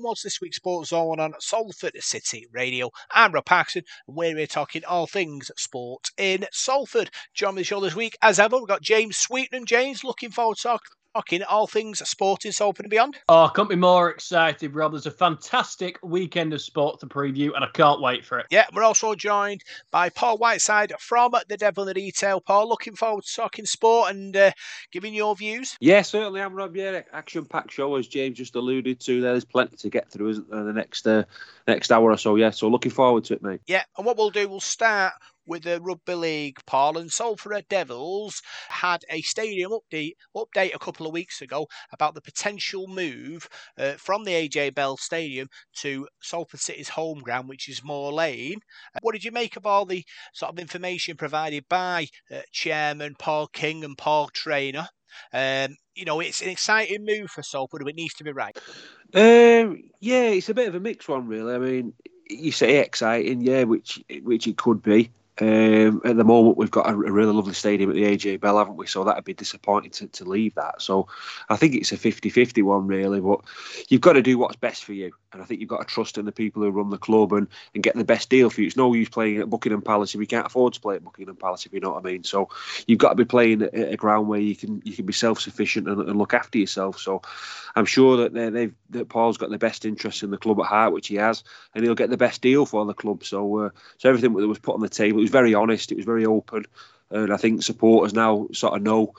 was this week's Sports Zone on Salford City Radio. I'm Rob Paxton, and we're here talking all things sport in Salford. Join me the show this week, as ever, we've got James Sweetnam. James, looking forward to talking talking all things sporting, Salford and beyond. Oh, I couldn't be more excited, Rob. There's a fantastic weekend of sport to preview, and I can't wait for it. Yeah, we're also joined by Paul Whiteside from the Devil in the Detail. Paul, looking forward to talking sport and uh, giving your views. Yeah, certainly I'm Rob. Yeah, action-packed show, as James just alluded to. There's plenty to get through, isn't there? The next uh, next hour or so. Yeah, so looking forward to it, mate. Yeah, and what we'll do, we'll start with the Rugby League, Paul, and Salford Devils had a stadium update update a couple of weeks ago about the potential move uh, from the AJ Bell Stadium to Salford City's home ground, which is Moor Lane. Uh, what did you make of all the sort of information provided by uh, Chairman Paul King and Paul Trainer? Um, you know, it's an exciting move for Salford, but it needs to be right. Um, yeah, it's a bit of a mixed one, really. I mean, you say exciting, yeah, which which it could be. Um, at the moment, we've got a, a, really lovely stadium at the AJ Bell, haven't we? So that'd be disappointing to, to leave that. So I think it's a 50 50 one, really. But you've got to do what's best for you. And I think you've got to trust in the people who run the club and, and get the best deal for you. It's no use playing at Buckingham Palace if you can't afford to play at Buckingham Palace, if you know what I mean. So you've got to be playing at a ground where you can you can be self sufficient and, and, look after yourself. So I'm sure that they've that Paul's got the best interest in the club at heart, which he has, and he'll get the best deal for the club. So uh, so everything that was put on the table, was very honest, it was very open, and I think supporters now sort of know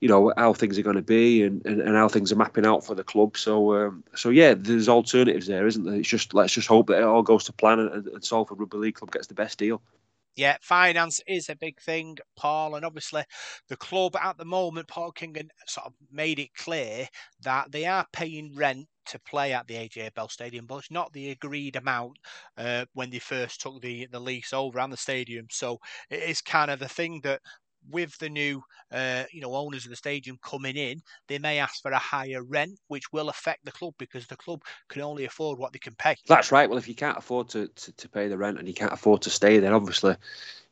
you know how things are going to be and, and, and how things are mapping out for the club. So um, so yeah, there's alternatives there, isn't there? It's just let's just hope that it all goes to plan and, and Salford Rugby League Club gets the best deal. Yeah, finance is a big thing, Paul, and obviously the club at the moment, Paul King sort of made it clear that they are paying rent to play at the AJ Bell Stadium, but it's not the agreed amount uh, when they first took the the lease over and the stadium. So it is kind of the thing that with the new uh, you know owners of the stadium coming in, they may ask for a higher rent, which will affect the club because the club can only afford what they can pay. That's right. Well, if you can't afford to, to, to pay the rent and you can't afford to stay, then obviously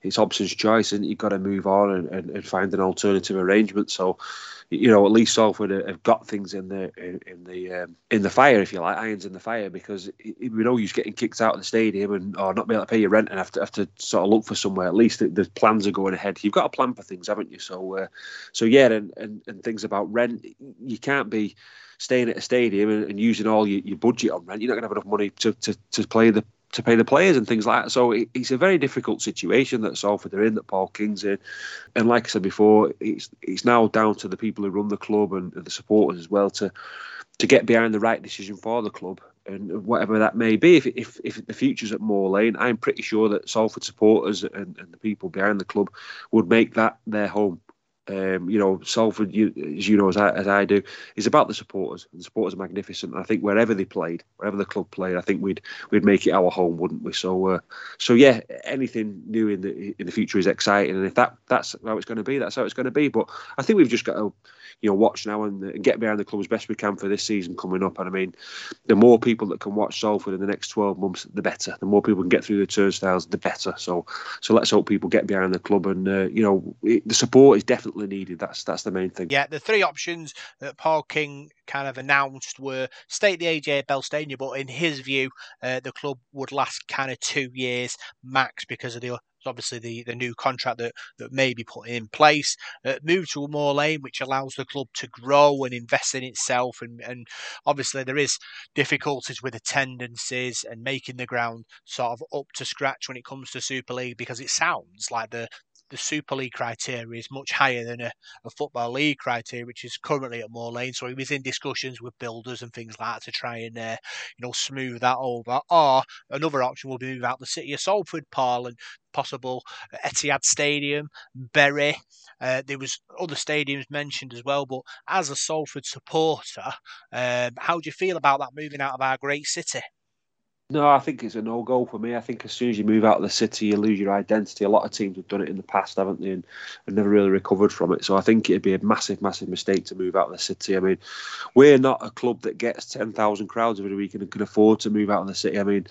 it's Hobson's choice, and you've got to move on and, and, and find an alternative arrangement. So you know, at least Salford have got things in the in the um, in the fire, if you like, irons in the fire, because we know you're getting kicked out of the stadium and or not be able to pay your rent and have to have to sort of look for somewhere. At least the, the plans are going ahead. You've got a plan for things, haven't you? So, uh, so yeah, and, and and things about rent, you can't be staying at a stadium and, and using all your, your budget on rent. You're not going to have enough money to, to, to play the to pay the players and things like that. So it, it's a very difficult situation that Salford are in, that Paul King's in, and like I said before, it's it's now down to the people who run the club and, and the supporters as well to to get behind the right decision for the club and whatever that may be. If if if the future's at Moor Lane, I'm pretty sure that Salford supporters and, and the people behind the club would make that their home. Um, you know, Salford, you, as you know, as I, as I do, is about the supporters. And the supporters are magnificent. I think wherever they played, wherever the club played, I think we'd we'd make it our home, wouldn't we? So, uh, so yeah, anything new in the in the future is exciting. And if that that's how it's going to be, that's how it's going to be. But I think we've just got to you know watch now and, and, get behind the club as best we can for this season coming up. And I mean, the more people that can watch Salford in the next 12 months, the better. The more people can get through the turnstiles, the better. So so let's hope people get behind the club and uh, you know it, the support is definitely needed. That's that's the main thing. Yeah, the three options that Paul King kind of announced were stay the AJ Bell Stadium, but in his view, uh, the club would last kind of two years max because of the obviously the, the new contract that, that may be put in place. Uh, move to a Moor Lane, which allows the club to grow and invest in itself. And, and obviously, there is difficulties with attendances and making the ground sort of up to scratch when it comes to Super League because it sounds like the, the Super League criteria is much higher than a, a Football League criteria, which is currently at Moor Lane. So he was in discussions with builders and things like that to try and uh, you know smooth that over. Or another option will be move out the city of Salford, Paul, and possible Etihad Stadium, Bury. Uh, there was other stadiums mentioned as well, but as a Salford supporter, um, how do you feel about that moving out of our great city? No, I think it's a no go for me. I think as soon as you move out of the city, you lose your identity. A lot of teams have done it in the past, haven't they, and, and never really recovered from it. So I think it'd be a massive, massive mistake to move out of the city. I mean, we're not a club that gets 10,000 crowds every week and can afford to move out of the city. I mean,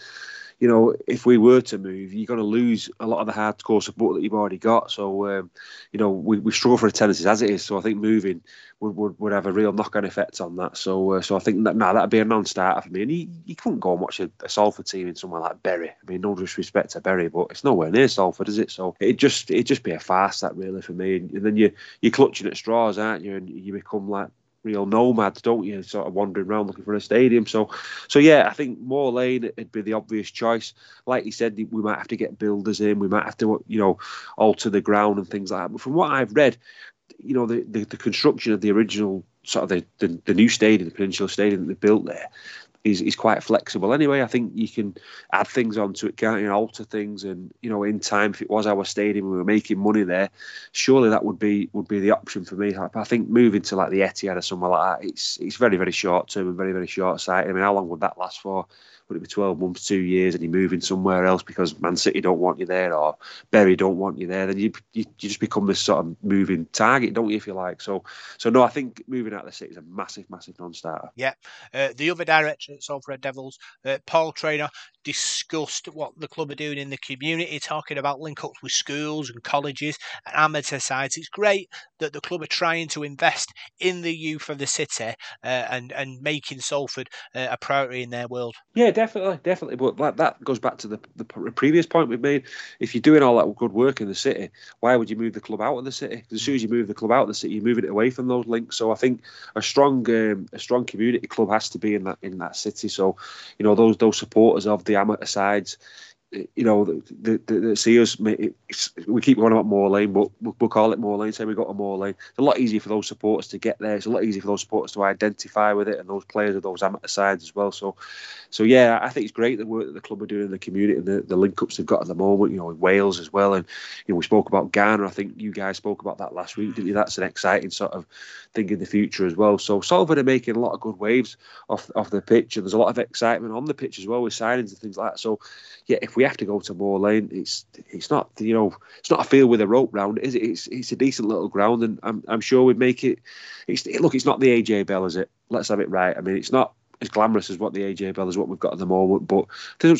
you know, if we were to move, you're going to lose a lot of the hardcore support that you've already got. So, um, you know, we, we struggle for attendances as it is. So I think moving would, would, would have a real knock on effect on that. So, uh, so I think that now nah, that'd be a non-starter for me. And you, couldn't go and watch a, a Salford team in somewhere like Bury. I mean, no disrespect to Bury, but it's nowhere near Salford, is it? So it just it just be a farce that really for me. And, and then you you're clutching at straws, aren't you? And you become like real nomads, don't you? Sort of wandering around looking for a stadium. So, so yeah, I think Moor Lane would be the obvious choice. Like you said, we might have to get builders in. We might have to, you know, alter the ground and things like that. But from what I've read, you know, the, the, the construction of the original sort of the, the, the new stadium, the Peninsula Stadium that they built there, is, is quite flexible anyway. I think you can add things onto it, can't you, alter things. And you know, in time, if it was our stadium, we were making money there. Surely that would be would be the option for me. I think moving to like the Etihad or somewhere like that, it's it's very very short term and very very short sighted. I mean, how long would that last for? Would it be 12 months, two years, and you're moving somewhere else because Man City don't want you there or Bury don't want you there, then you, you, you just become this sort of moving target, don't you, if you like? So, so no, I think moving out of the city is a massive, massive non-starter. Yeah. Uh, the other director at Salford Red Devils, uh, Paul Trainer, discussed what the club are doing in the community, talking about link ups with schools and colleges and amateur sides. It's great that the club are trying to invest in the youth of the city uh, and and making Salford uh, a priority in their world. Yeah, definitely, definitely. But that, that goes back to the, the previous point we made. If you're doing all that good work in the city, why would you move the club out of the city? Because as soon as you move the club out of the city, you're moving it away from those links. So I think a strong um, a strong community club has to be in that in that city. So you know those those supporters of the amateur sides you know, the, the, the see us, we keep going about Moor Lane, but we'll, call it Moor Lane. Say we got a Moor Lane. It's a lot easier for those supporters to get there. It's a lot easier for those supporters to identify with it and those players of those amateur sides as well. So, so yeah, I think it's great the work that the club are doing in the community and the, the link ups they've got at the moment, you know, in Wales as well. And, you know, we spoke about Ghana. I think you guys spoke about that last week, didn't you? That's an exciting sort of thing in the future as well. So Salford are making a lot of good waves off, off the pitch and there's a lot of excitement on the pitch as well with signings and things like that. So, yeah, if we have to go to Moor Lane, it's it's not you know it's not a field with a rope round, is it? It's it's a decent little ground, and I'm I'm sure we'd make it. It's look, it's not the AJ Bell, is it? Let's have it right. I mean, it's not as glamorous as what the AJ Bell is what we've got at the moment. But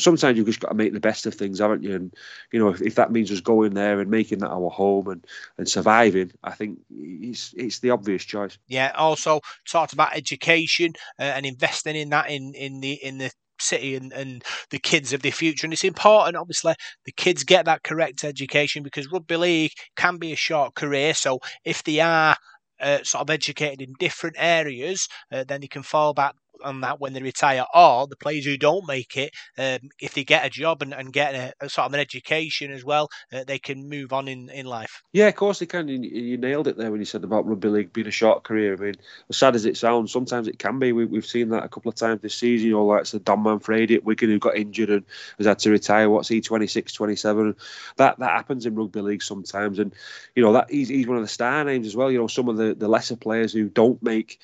sometimes you've just got to make the best of things, haven't you? And you know, if, if that means us going there and making that our home and, and surviving, I think it's it's the obvious choice. Yeah. Also talked about education uh, and investing in that in in the in the city and, and the kids of the future. And it's important, obviously, the kids get that correct education because rugby league can be a short career. So if they are uh, sort of educated in different areas, uh, then they can fall back on that when they retire, or the players who don't make it, um, if they get a job and, and get a, a, sort of an education as well, uh, they can move on in, in life. Yeah, of course they can. You, you, nailed it there when you said about rugby league being a short career. I mean, as sad as it sounds, sometimes it can be. We, have seen that a couple of times this season. You know, like the Dom Manfredi at Wigan who got injured and has had to retire. What's he, 26, 27? That that happens in rugby league sometimes, and you know that he's, he's one of the star names as well. You know, some of the, the lesser players who don't make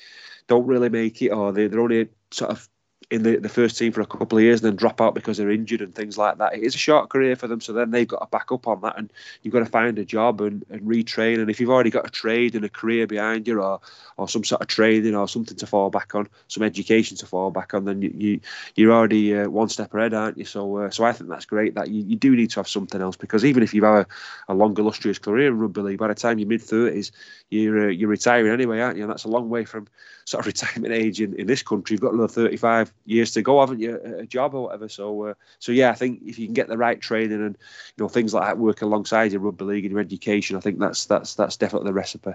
don't really make it, or they, they're only sort of in the, the first team for a couple of years and then drop out because they're injured and things like that. It is a short career for them, so then they've got to back up on that and you've got to find a job and, and retrain. And if you've already got a trade and a career behind you or or some sort of training or something to fall back on, some education to fall back on, then you, you you're already uh, one step ahead, aren't you? So uh, so I think that's great that you, you do need to have something else because even if you've had a, a long illustrious career in rugby league, by the time you're mid thirties, you're uh, you're retiring anyway, aren't you? And that's a long way from sort of retirement age in, in this country. You've got another 35 years to go, haven't you? A job or whatever. So, uh, so yeah, I think if you can get the right training and you know things like that work alongside your rugby league and your education, I think that's that's that's definitely the recipe.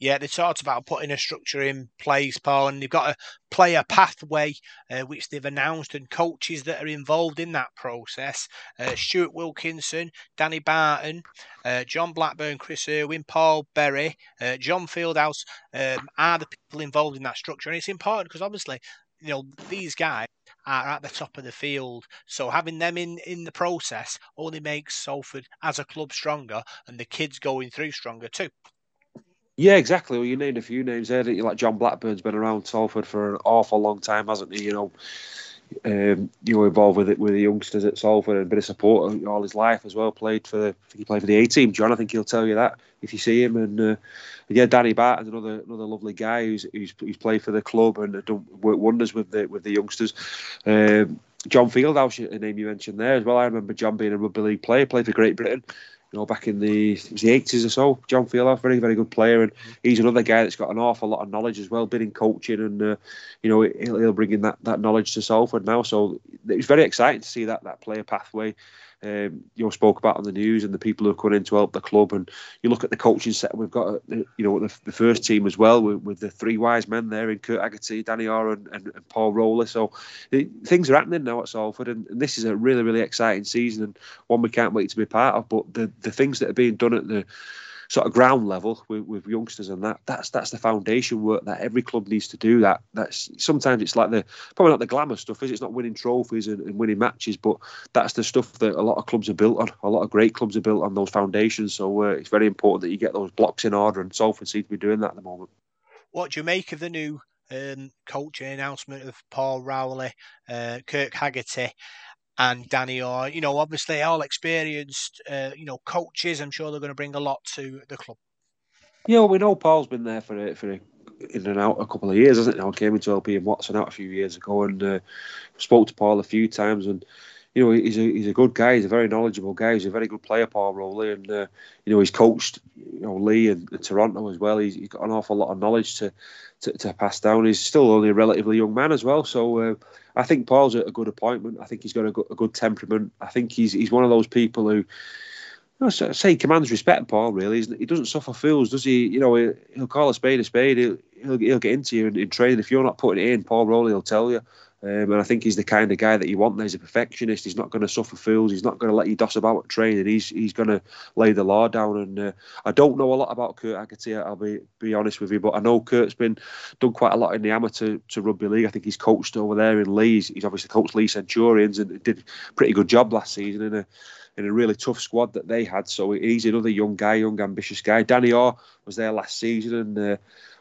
Yeah, they talked about putting a structure in place, Paul, and they've got a player pathway uh, which they've announced, and coaches that are involved in that process. Uh, Stuart Wilkinson, Danny Barton, uh, John Blackburn, Chris Irwin, Paul Berry, uh, John Fieldhouse um, are the people involved in that structure, and it's important because obviously, you know, these guys are at the top of the field. So having them in, in the process only makes Salford as a club stronger and the kids going through stronger too. Yeah, exactly. Well, you named a few names there. Like John Blackburn's been around Salford for an awful long time, hasn't he? You know, um, you were involved with it with the youngsters at Salford and a bit of support all his life as well. Played for the, he played for the A team. John, I think he'll tell you that if you see him. And, uh, yeah, Danny Barton's another another lovely guy who's who's, who's played for the club and done work wonders with the with the youngsters. Um, John Fieldhouse, a name you mentioned there as well. I remember John being a rugby league player, played for Great Britain. You know, back in the the eighties or so, John Fieldhouse, very very good player, and he's another guy that's got an awful lot of knowledge as well, been in coaching, and uh, you know he'll, he'll bring in that, that knowledge to Salford now. So it was very exciting to see that that player pathway um, you know spoke about on the news and the people who are coming in to help the club. And you look at the coaching set we've got, uh, you know, the, the first team as well with, with, the three wise men there in Kurt Haggerty, Danny Orr, and, and, and, Paul Rowley. So it, things are happening now at Salford, and, and, this is a really really exciting season and one we can't wait to be part of. But the the things that are being done at the sort of ground level with, with youngsters and that that's that's the foundation work that every club needs to do that that's sometimes it's like the probably not the glamour stuff is it's not winning trophies and, and, winning matches but that's the stuff that a lot of clubs are built on a lot of great clubs are built on those foundations. So uh, it's very important that you get those blocks in order and Salford seems to be doing that at the moment. What do you make of the new um, coaching announcement of Paul Rowley, uh, Kurt Haggerty, and Danny Orr, you know, obviously all experienced, uh, you know, coaches. I'm sure they're going to bring a lot to the club. Yeah, well, we know Paul's been there for a, for a, in and out a couple of years, hasn't he? I came into LP and Watson out a few years ago and uh, spoke to Paul a few times and. You know, he's a he's a good guy. He's a very knowledgeable guy. He's a very good player, Paul Rowley, and uh, you know he's coached you know Leigh and, and Toronto as well. He's, he's got an awful lot of knowledge to, to, to pass down. He's still only a relatively young man as well, so uh, I think Paul's a, good appointment. I think he's got a good, a good temperament. I think he's he's one of those people who. You know, say commands respect, Paul. Really, he doesn't suffer fools, does he? You know, he'll call a spade a spade. He'll he'll, he'll get into you in, in training. If you're not putting it in, Paul Rowley will tell you. Um, and I think he's the kind of guy that you want. He's a perfectionist. He's not going to suffer fools. He's not going to let you doss about at training. He's he's going to lay the law down. And uh, I don't know a lot about Kurt Haggerty. I'll be be honest with you, but I know Kurt's been done quite a lot in the amateur to rugby league. I think he's coached over there in Leeds. He's obviously coached Leigh Centurions and did a pretty good job last season in a in a really tough squad that they had. So he's another young guy, young ambitious guy. Danny Orr was there last season and. Uh,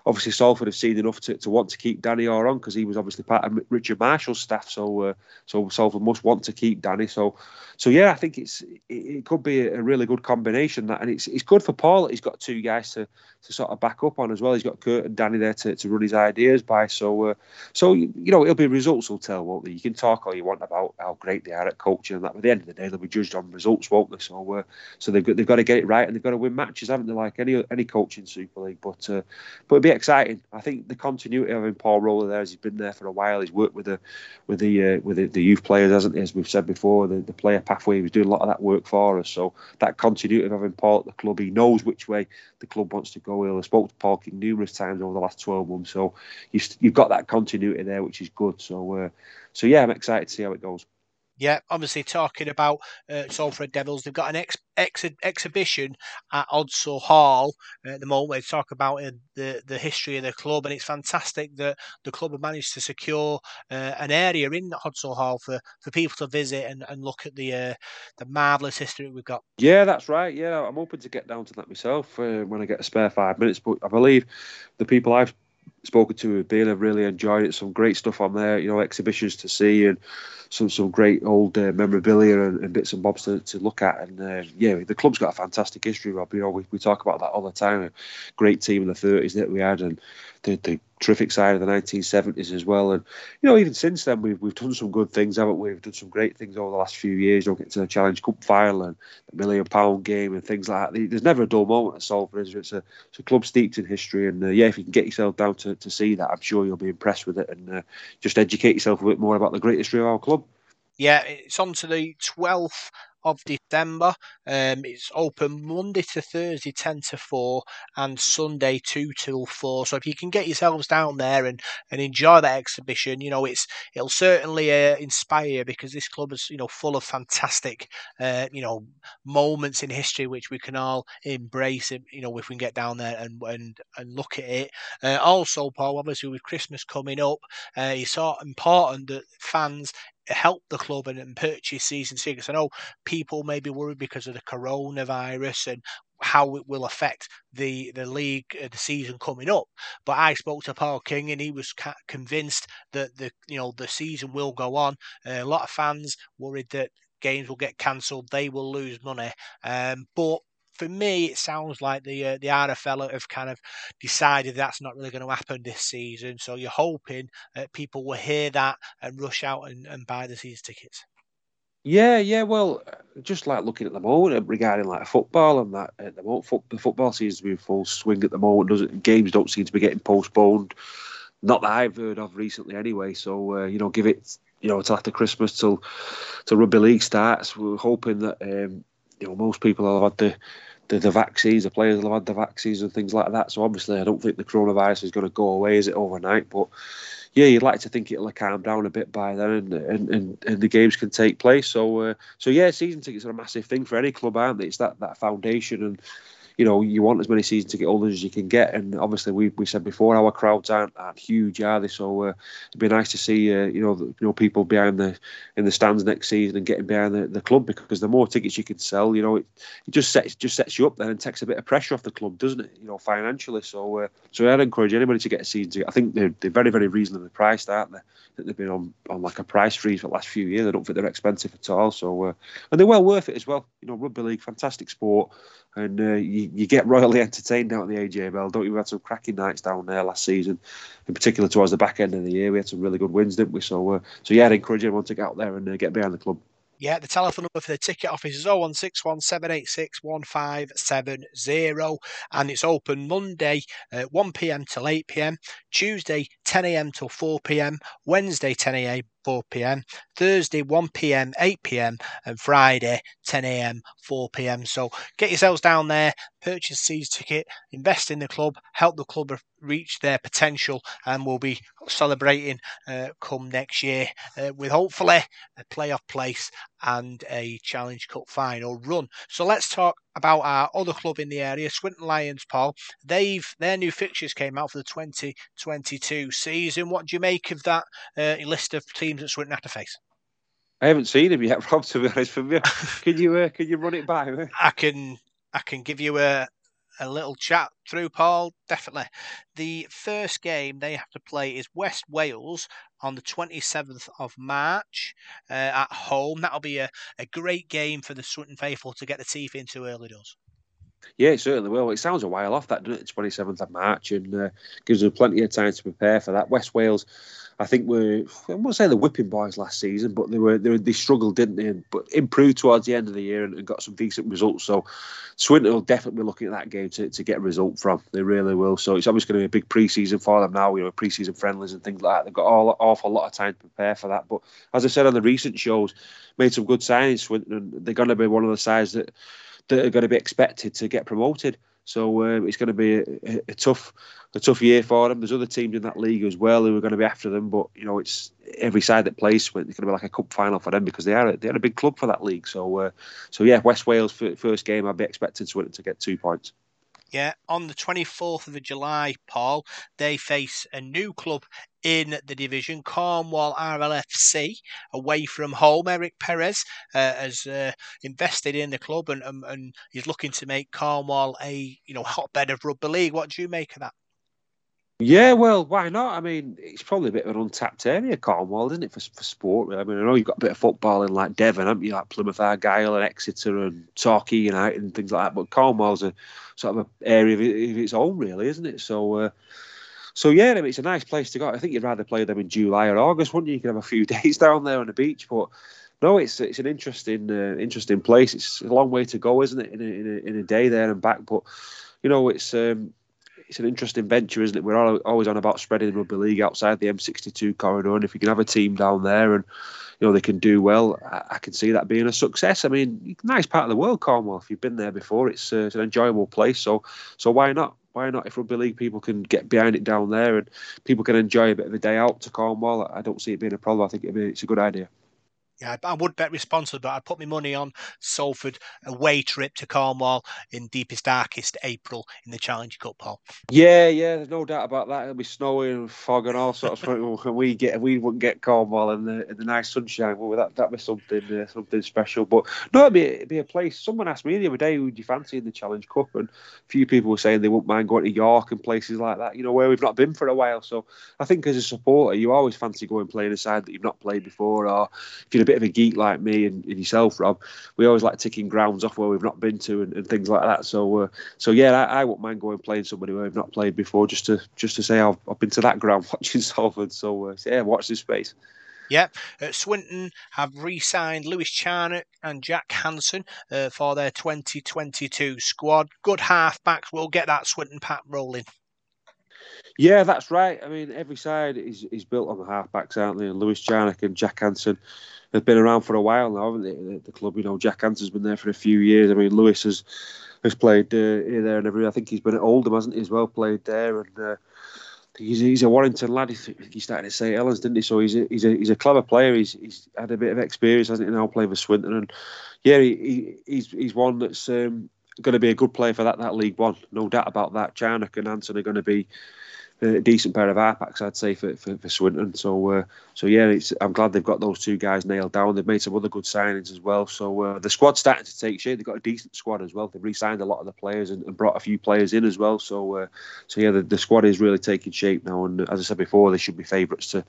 obviously Salford have seen enough to, to want to keep Danny Orr on because he was obviously part of Richard Marshall's staff. So uh, so Salford must want to keep Danny. So so yeah, I think it's it, it could be a really good combination that, and it's it's good for Paul that he's got two guys to, to sort of back up on as well. He's got Kurt and Danny there to, to run his ideas by. So uh, so you know it'll be results will tell, won't they? You can talk all you want about how great they are at coaching and that, but at the end of the day they'll be judged on results, won't they? So uh, so they've got, they've got to get it right and they've got to win matches, haven't they? Like any any coaching Super League, but uh, but it'd be exciting. I think the continuity of having Paul Rowley there, as he's been there for a while, he's worked with the with the uh, with the, the, youth players, hasn't he? As we've said before, the, the player pathway, he was doing a lot of that work for us. So that continuity of having Paul at the club, he knows which way the club wants to go. He'll have spoke to Paul King numerous times over the last twelve months, so you've, you've got that continuity there, which is good. So uh, so yeah, I'm excited to see how it goes. Yeah, obviously talking about uh, Salford Devils, they've got an ex- ex- exhibition at Ordsall Hall at the moment. They talk about uh, the the history of the club, and it's fantastic that the club have managed to secure uh, an area in Ordsall Hall for, for people to visit and, and look at the uh, the marvelous history we've got. Yeah, that's right. Yeah, I'm hoping to get down to that myself uh, when I get a spare five minutes. But I believe the people I've spoken to have been have really enjoyed it. Some great stuff on there, you know, exhibitions to see and some some great old uh, memorabilia and, and, bits and bobs to, to look at. And uh, yeah, the club's got a fantastic history, Rob. You know, we, we talk about that all the time. A great team in the 30s that we had, and the, the terrific side of the 1970s as well. And you know, even since then, we've we've done some good things, haven't we? We've done some great things over the last few years. Don't get to the Challenge Cup final and the million pound game and things like that. There's never a dull moment at Salford. Is It's a it's a club steeped in history, and uh, yeah, if you can get yourself down to, to see that, I'm sure you'll be impressed with it and uh, just educate yourself a bit more about the great history of our club. Yeah, it's on to the 12th of December. Um, it's open Monday to Thursday, 10 to 4, and Sunday, 2 till 4. So if you can get yourselves down there and, and enjoy that exhibition, you know, it's it'll certainly uh, inspire you because this club is, you know, full of fantastic, uh, you know, moments in history which we can all embrace, you know, if we can get down there and and, and look at it. Uh, also, Paul, obviously with Christmas coming up, uh, it's so important that fans help the club and, and purchase season tickets. I know people may be worried because of the coronavirus and how it will affect the the league uh, the season coming up. But I spoke to Paul King and he was convinced that the you know the season will go on. Uh, a lot of fans worried that games will get cancelled, they will lose money. Um, but for me, it sounds like the uh, the RFL have kind of decided that's not really going to happen this season. So you're hoping that people will hear that and rush out and, and buy the season tickets. Yeah, yeah. Well, just like looking at the moment regarding like football and that at the moment, the football seems to be in full swing at the moment. Doesn't games don't seem to be getting postponed. Not that I've heard of recently, anyway. So uh, you know, give it you know till after Christmas till till rugby league starts. We're hoping that um, you know most people have had the, the the vaccines, the players will have had the vaccines and things like that. So obviously, I don't think the coronavirus is going to go away, is it overnight? But yeah, you'd like to think it'll calm down a bit by then, and and, and, and the games can take place. So uh, so yeah, season tickets are a massive thing for any club, aren't they? It's that that foundation and you know, you want as many season ticket holders as you can get. And obviously, we, we said before, our crowds aren't, aren't huge, are they? So uh, it'd be nice to see, uh, you know, the, you know, people behind the in the stands next season and getting behind the, the club because the more tickets you can sell, you know, it, it just sets just sets you up there and takes a bit of pressure off the club, doesn't it? You know, financially. So uh, so I'd encourage anybody to get a season ticket. I think they're, they're very very reasonably priced, aren't they? That they've been on, on like a price freeze for the last few years. I don't think they're expensive at all. So uh, and they're well worth it as well. You know, rugby league, fantastic sport and uh, you, you get royally entertained out in the AJ Bell, don't you? We had some cracking nights down there last season, in particular towards the back end of the year. We had some really good wins, didn't we? So, uh, so yeah, I'd encourage everyone to get out there and uh, get behind the club. Yeah, the telephone number for the ticket office is 0161 786 1570 and it's open Monday uh, 1pm till 8pm, Tuesday 10am till 4pm, Wednesday 10am 4 pm, Thursday 1 pm, 8 pm, and Friday 10 am, 4 pm. So get yourselves down there, purchase season ticket, invest in the club, help the club reach their potential, and we'll be celebrating uh, come next year uh, with hopefully a playoff place and a Challenge Cup final run. So let's talk about our other club in the area, Swinton Lions, Paul. They've their new fixtures came out for the 2022 season. What do you make of that uh, list of teams that Swinton have to face? I haven't seen him yet, Rob. To be honest with you, can you uh, can you run it by me? I can I can give you a a little chat through, Paul. Definitely. The first game they have to play is West Wales on the 27th of March uh, at home. That'll be a, a great game for the Swinton faithful to get the teeth into early doors. Yeah, it certainly will. It sounds a while off that, doesn't it? 27th of March, and uh, gives them plenty of time to prepare for that. West Wales I think we're I won't say the whipping boys last season, but they were they, were, they struggled, didn't they? But improved towards the end of the year and, and, got some decent results. So Swinton will definitely be looking at that game to, to get a result from. They really will. So it's obviously going to be a big pre-season for them now. You know, pre-season friendlies and things like that. They've got all awful lot of time to prepare for that. But as I said on the recent shows, made some good signings. Swinton, they're going to be one of the sides that that are going to be expected to get promoted. So uh, it's going to be a, a, tough, a tough year for them. There's other teams in that league as well who are going to be after them, but you know it's every side that plays. It's going to be like a cup final for them because they are they are a big club for that league. So, uh, so yeah, West Wales first game, I'd be expecting Swinton to get two points. Yeah, on the 24th of July, Paul, they face a new club in the division, Cornwall RLFC, away from home. Eric Perez uh, has uh, invested in the club and, and, and he's looking to make Cornwall a you know hotbed of rugby league. What do you make of that? Yeah, well, why not? I mean, it's probably a bit of an untapped area, Cornwall, isn't it, for, for sport? I mean, I know you've got a bit of football in like Devon, haven't you, like Plymouth Argyle and Exeter and Torquay United and things like that. But Cornwall's a sort of an area of, its own, really, isn't it? So, uh, so yeah, I mean, it's a nice place to go. I think you'd rather play them in July or August, wouldn't you? You could have a few days down there on the beach, but no, it's it's an interesting uh, interesting place. It's a long way to go, isn't it, in a, in a, in a day there and back? But you know, it's um, it's an interesting venture, isn't it? We're all, always on about spreading rugby league outside the M62 corridor, and if you can have a team down there and you know they can do well, I, I can see that being a success. I mean, nice part of the world, Cornwall. If you've been there before, it's, uh, it's an enjoyable place. So so why not? Why not? If rugby league people can get behind it down there and people can enjoy a bit of a day out to Cornwall, I don't see it being a problem. I think be, it's a good idea. Yeah, I would bet responsibly, but I'd put my money on Salford away trip to Cornwall in deepest, darkest April in the Challenge Cup, Paul. Yeah, yeah, there's no doubt about that. It'll be snowing and fog and all sorts. of we get we wouldn't get Cornwall in the in the nice sunshine. Well, that that be something uh, something special. But no, it'd be it'd be a place. Someone asked me the other day, "Would you fancy in the Challenge Cup?" And a few people were saying they wouldn't mind going to York and places like that. You know, where we've not been for a while. So I think as a supporter, you always fancy going playing a side that you've not played before, or if you're a bit bit of a geek like me and, and, yourself, Rob, we always like ticking grounds off where we've not been to and, and things like that. So, uh, so yeah, I, I wouldn't mind going playing somebody where I've not played before, just to just to say I've, I've been to that ground watching Salford. So, uh, so yeah, watch this space. Yep. Uh, Swinton have re signed Lewis Charnock and Jack Hansen uh, for their 2022 squad. Good halfbacks. We'll get that Swinton pack rolling. Yeah, that's right. I mean, every side is, is built on the halfbacks, aren't they? And Lewis Charnock and Jack Hansen have been around for a while now, haven't they? The, club, you know, Jack Hansen's been there for a few years. I mean, Lewis has has played uh, here, there, and everywhere. I think he's been at Oldham, hasn't he, as well? Played there, and uh, he's, he's a Warrington lad. He started at St Helens, didn't he? So he's a, he's a he's a clever player. He's he's had a bit of experience, hasn't he? Now playing for Swinton, and yeah, he, he he's he's one that's um, going to be a good player for that that League One, no doubt about that. Charnock and Hansen are going to be a decent pair of halfbacks, I'd say, for, for, for Swinton. So, uh, so yeah, I'm glad they've got those two guys nailed down. They've made some other good signings as well. So uh, the squad's starting to take shape. They've got a decent squad as well. They've re-signed a lot of the players and, and brought a few players in as well. So, uh, so yeah, the, the squad is really taking shape now. And as I said before, they should be favourites to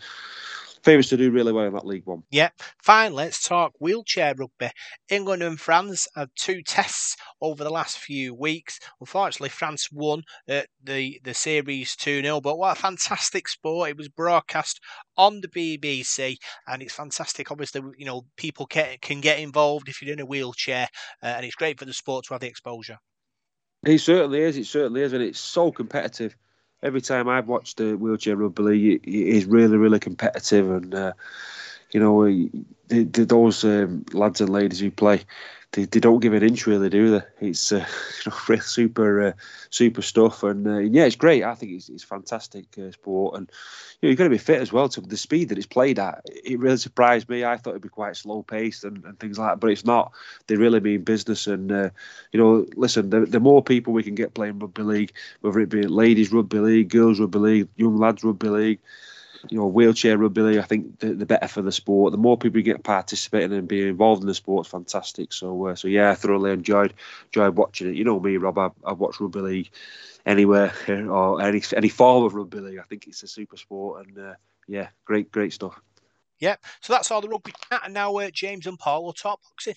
favourites to do really well in that League One. Yeah. Finally, let's talk wheelchair rugby. England and France had two tests over the last few weeks. Unfortunately, France won uh, the the series 2 0, but what a fantastic sport. It was broadcast on the BBC, and it's fantastic. Obviously, you know, people can, can get involved if you're in a wheelchair, uh, and it's great for the sport to have the exposure. It certainly is. It certainly is, and it's so competitive every time I've watched the wheelchair rugby league, it, is really, really competitive, and uh, you know, the, the, those um, lads and ladies who play, they, they don't give an inch really, do they? It's uh, you know real super uh, super stuff, and, uh, yeah, it's great. I think it's, it's fantastic uh, sport, and you know you've got to be fit as well. To the speed that it's played at, it really surprised me. I thought it'd be quite slow paced and, and things like that, but it's not. They really mean business, and uh, you know, listen, the, the more people we can get playing rugby league, whether it be ladies rugby league, girls rugby league, young lads rugby league you know, wheelchair rugby league, I think the, the, better for the sport. The more people get participating and being involved in the sport is fantastic. So, uh, so yeah, I thoroughly enjoyed enjoyed watching it. You know me, Rob. I, I watch rugby league anywhere or any any form of rugby league. I think it's a super sport, and uh, yeah, great great stuff. Yeah, so that's all the rugby chat, and now uh, James and Paul will talk boxing.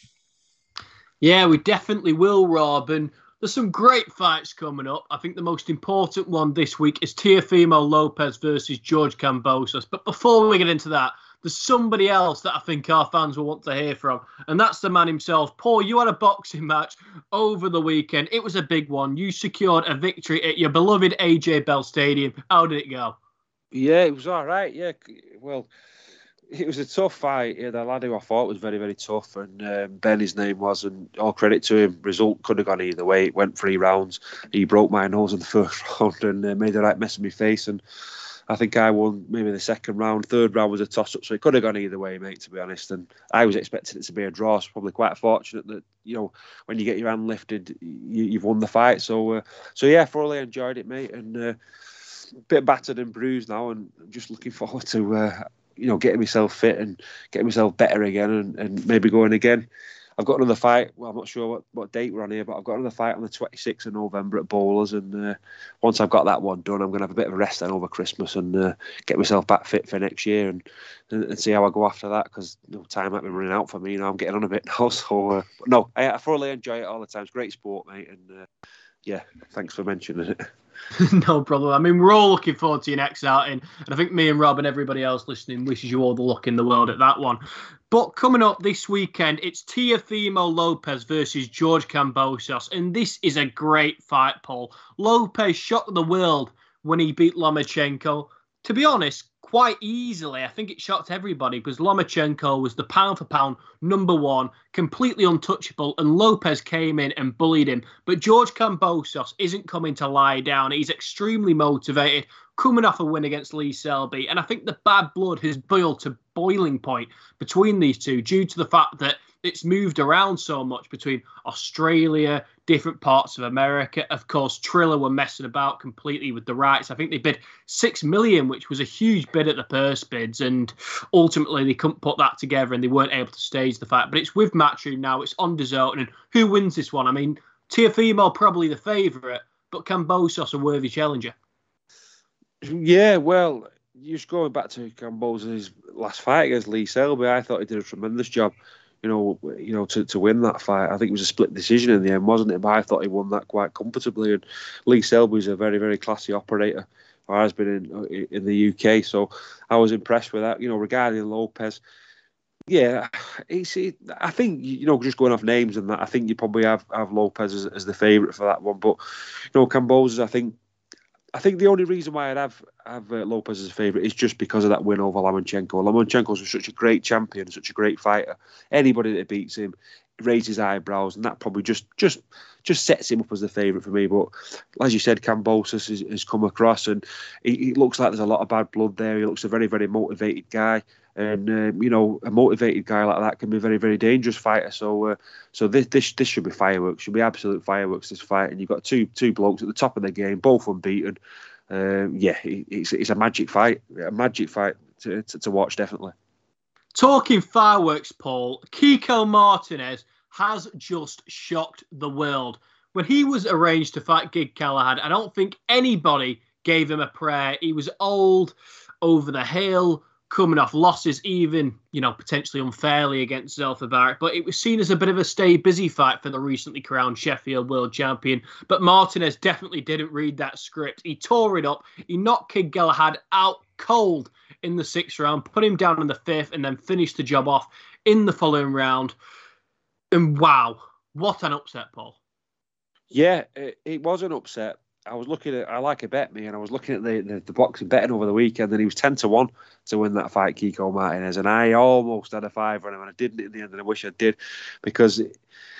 Yeah, we definitely will, Rob. And there's some great fights coming up. I think the most important one this week is Teofimo Lopez versus George Kambosos. But before we get into that, there's somebody else that I think our fans will want to hear from, and that's the man himself. Paul, you had a boxing match over the weekend. It was a big one. You secured a victory at your beloved AJ Bell Stadium. How did it go? Yeah, it was all right. Yeah, well, it was a tough fight. Yeah, the lad who I thought was very, very tough, and um, Ben, his name was, and all credit to him. Result could have gone either way. It went three rounds. He broke my nose in the first round and uh, made the right mess of my face. And I think I won maybe the second round. Third round was a toss up, so it could have gone either way, mate. To be honest, and I was expecting it to be a draw. So probably quite fortunate that you know when you get your hand lifted, you, have won the fight. So, uh, so yeah, thoroughly enjoyed it, mate, and. Uh, bit battered and bruised now, and just looking forward to uh, you know, getting myself fit and getting myself better again and, and maybe going again. I've got another fight. Well, I'm not sure what, what date we're on here, but I've got another fight on the 26th of November at Bowlers. And uh, once I've got that one done, I'm going to have a bit of a rest then over Christmas and uh, get myself back fit for next year and, and, and see how I go after that because you know, time might be running out for me. You know, I'm getting on a bit now. So, uh, no, I, I, thoroughly enjoy it all the time. It's great sport, mate. And uh, yeah, thanks for mentioning it. no problem. I mean, we're all looking forward to your next outing, and I think me and Rob and everybody else listening wishes you all the luck in the world at that one. But coming up this weekend, it's Teofimo Lopez versus George Kambosos, and this is a great fight, Paul. Lopez shocked the world when he beat Lomachenko. To be honest, quite easily. I think it shocked everybody because Lomachenko was the pound for pound number one, completely untouchable, and Lopez came in and bullied him. But George Kambosos isn't coming to lie down. He's extremely motivated, coming off a win against Lee Selby. And I think the bad blood has boiled to boiling point between these two due to the fact that it's moved around so much between Australia, different parts of America. Of course, Triller were messing about completely with the rights. I think they bid six million, which was a huge bid at the purse bids, and ultimately they couldn't put that together and they weren't able to stage the fight. But it's with Matchroom now. It's on DAZN, and who wins this one? I mean, Teofimo probably the favourite, but Kambosos a worthy challenger? Yeah, well, just going back to Kambosos' last fight against Lee Selby, I thought he did a tremendous job. You know, you know, to, to win that fight. I think it was a split decision in the end, wasn't it? But I thought he won that quite comfortably. And Lee Selby is a very, very classy operator, or has been in uh, in the UK. So I was impressed with that. You know, regarding Lopez, yeah, it's, it, I think you know just going off names and that. I think you probably have have Lopez as, as the favourite for that one. But you know, Kamboza, I think I think the only reason why I'd have have uh, Lopez as a favourite is just because of that win over Lomachenko. Lomachenko's such a great champion, such a great fighter. Anybody that beats him raises his eyebrows, and that probably just just just sets him up as the favourite for me. But as you said, Kambosos has, come across, and he, he, looks like there's a lot of bad blood there. He looks a very very motivated guy. And um, you know, a motivated guy like that can be a very, very dangerous fighter. So, uh, so this, this this should be fireworks. Should be absolute fireworks. This fight, and you've got two two blokes at the top of the game, both unbeaten. Um, yeah, it's it's a magic fight, a magic fight to, to, to watch, definitely. Talking fireworks, Paul Kiko Martinez has just shocked the world when he was arranged to fight Kid Galahad. I don't think anybody gave him a prayer. He was old, over the hill coming off losses, even you know potentially unfairly against Zelfa Barrett. But it was seen as a bit of a stay busy fight for the recently crowned Sheffield World Champion. But Martinez definitely didn't read that script. He tore it up. He knocked Kid Galahad out cold in the sixth round, put him down in the fifth, and then finished the job off in the following round. And wow, what an upset, Paul! Yeah, it, it was an upset. I was looking at I like a bet me, and I was looking at the, the, the boxing betting over the weekend, and he was ten to one to win that fight, Kiko Martinez, and I almost had a five on him, and I didn't in the end, and I wish I did, because,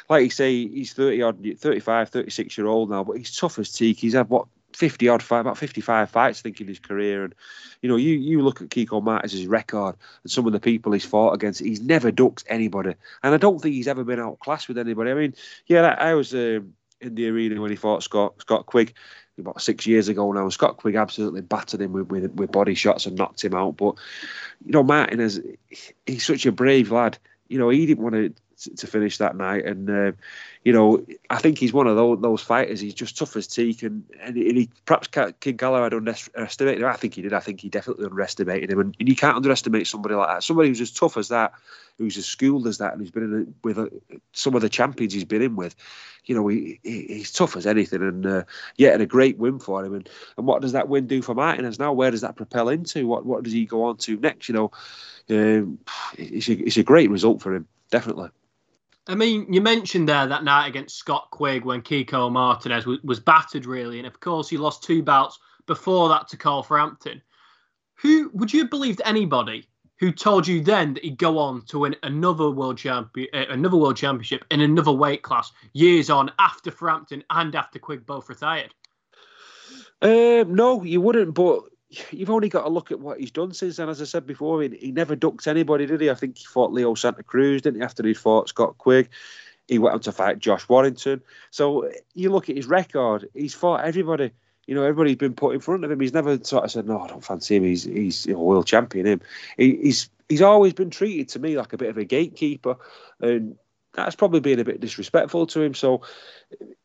like you say, he's thirty odd, 35, 36 year old now, but he's tough as teak. He's had what fifty odd fight, about fifty five fights, I think, in his career, and you know, you you look at Kiko Martinez's record and some of the people he's fought against, he's never ducked anybody, and I don't think he's ever been outclassed with anybody. I mean, yeah, I was. Um, in the arena when he fought Scott Scott Quigg about six years ago now. Scott Quigg absolutely battered him with, with, with body shots and knocked him out. But you know, Martinez he's such a brave lad. You know, he didn't want to to finish that night, and uh, you know, I think he's one of those, those fighters. He's just tough as teak, and, and he perhaps Kid Galahad underestimated him. I think he did. I think he definitely underestimated him, and, and you can't underestimate somebody like that. Somebody who's as tough as that who's as schooled as that, and who's been in a, with a, some of the champions he's been in with. You know, he, he he's tough as anything, and uh, yeah, and a great win for him. And, and what does that win do for Martinez now? Where does that propel into? What what does he go on to next? You know, um, it's a, it's a great result for him, definitely. I mean, you mentioned there that night against Scott Quigg when Kiko Martinez was, was battered, really, and of course he lost two bouts before that to Carl Frampton. Who would you have believed anybody who told you then that he'd go on to win another world champion, uh, another world championship in another weight class years on after Frampton and after Quigg both retired? Um, no, you wouldn't. But you've only got to look at what he's done since then. As I said before, he, he never ducked anybody, did he? I think he fought Leo Santa Cruz, didn't he? After he fought Scott Quigg, he went on to fight Josh Warrington. So you look at his record; he's fought everybody you know, everybody's been put in front of him. He's never sort of said, "No, I don't fancy him. He's he's a world champion." Him, he, he's he's always been treated to me like a bit of a gatekeeper, and that's probably been a bit disrespectful to him. So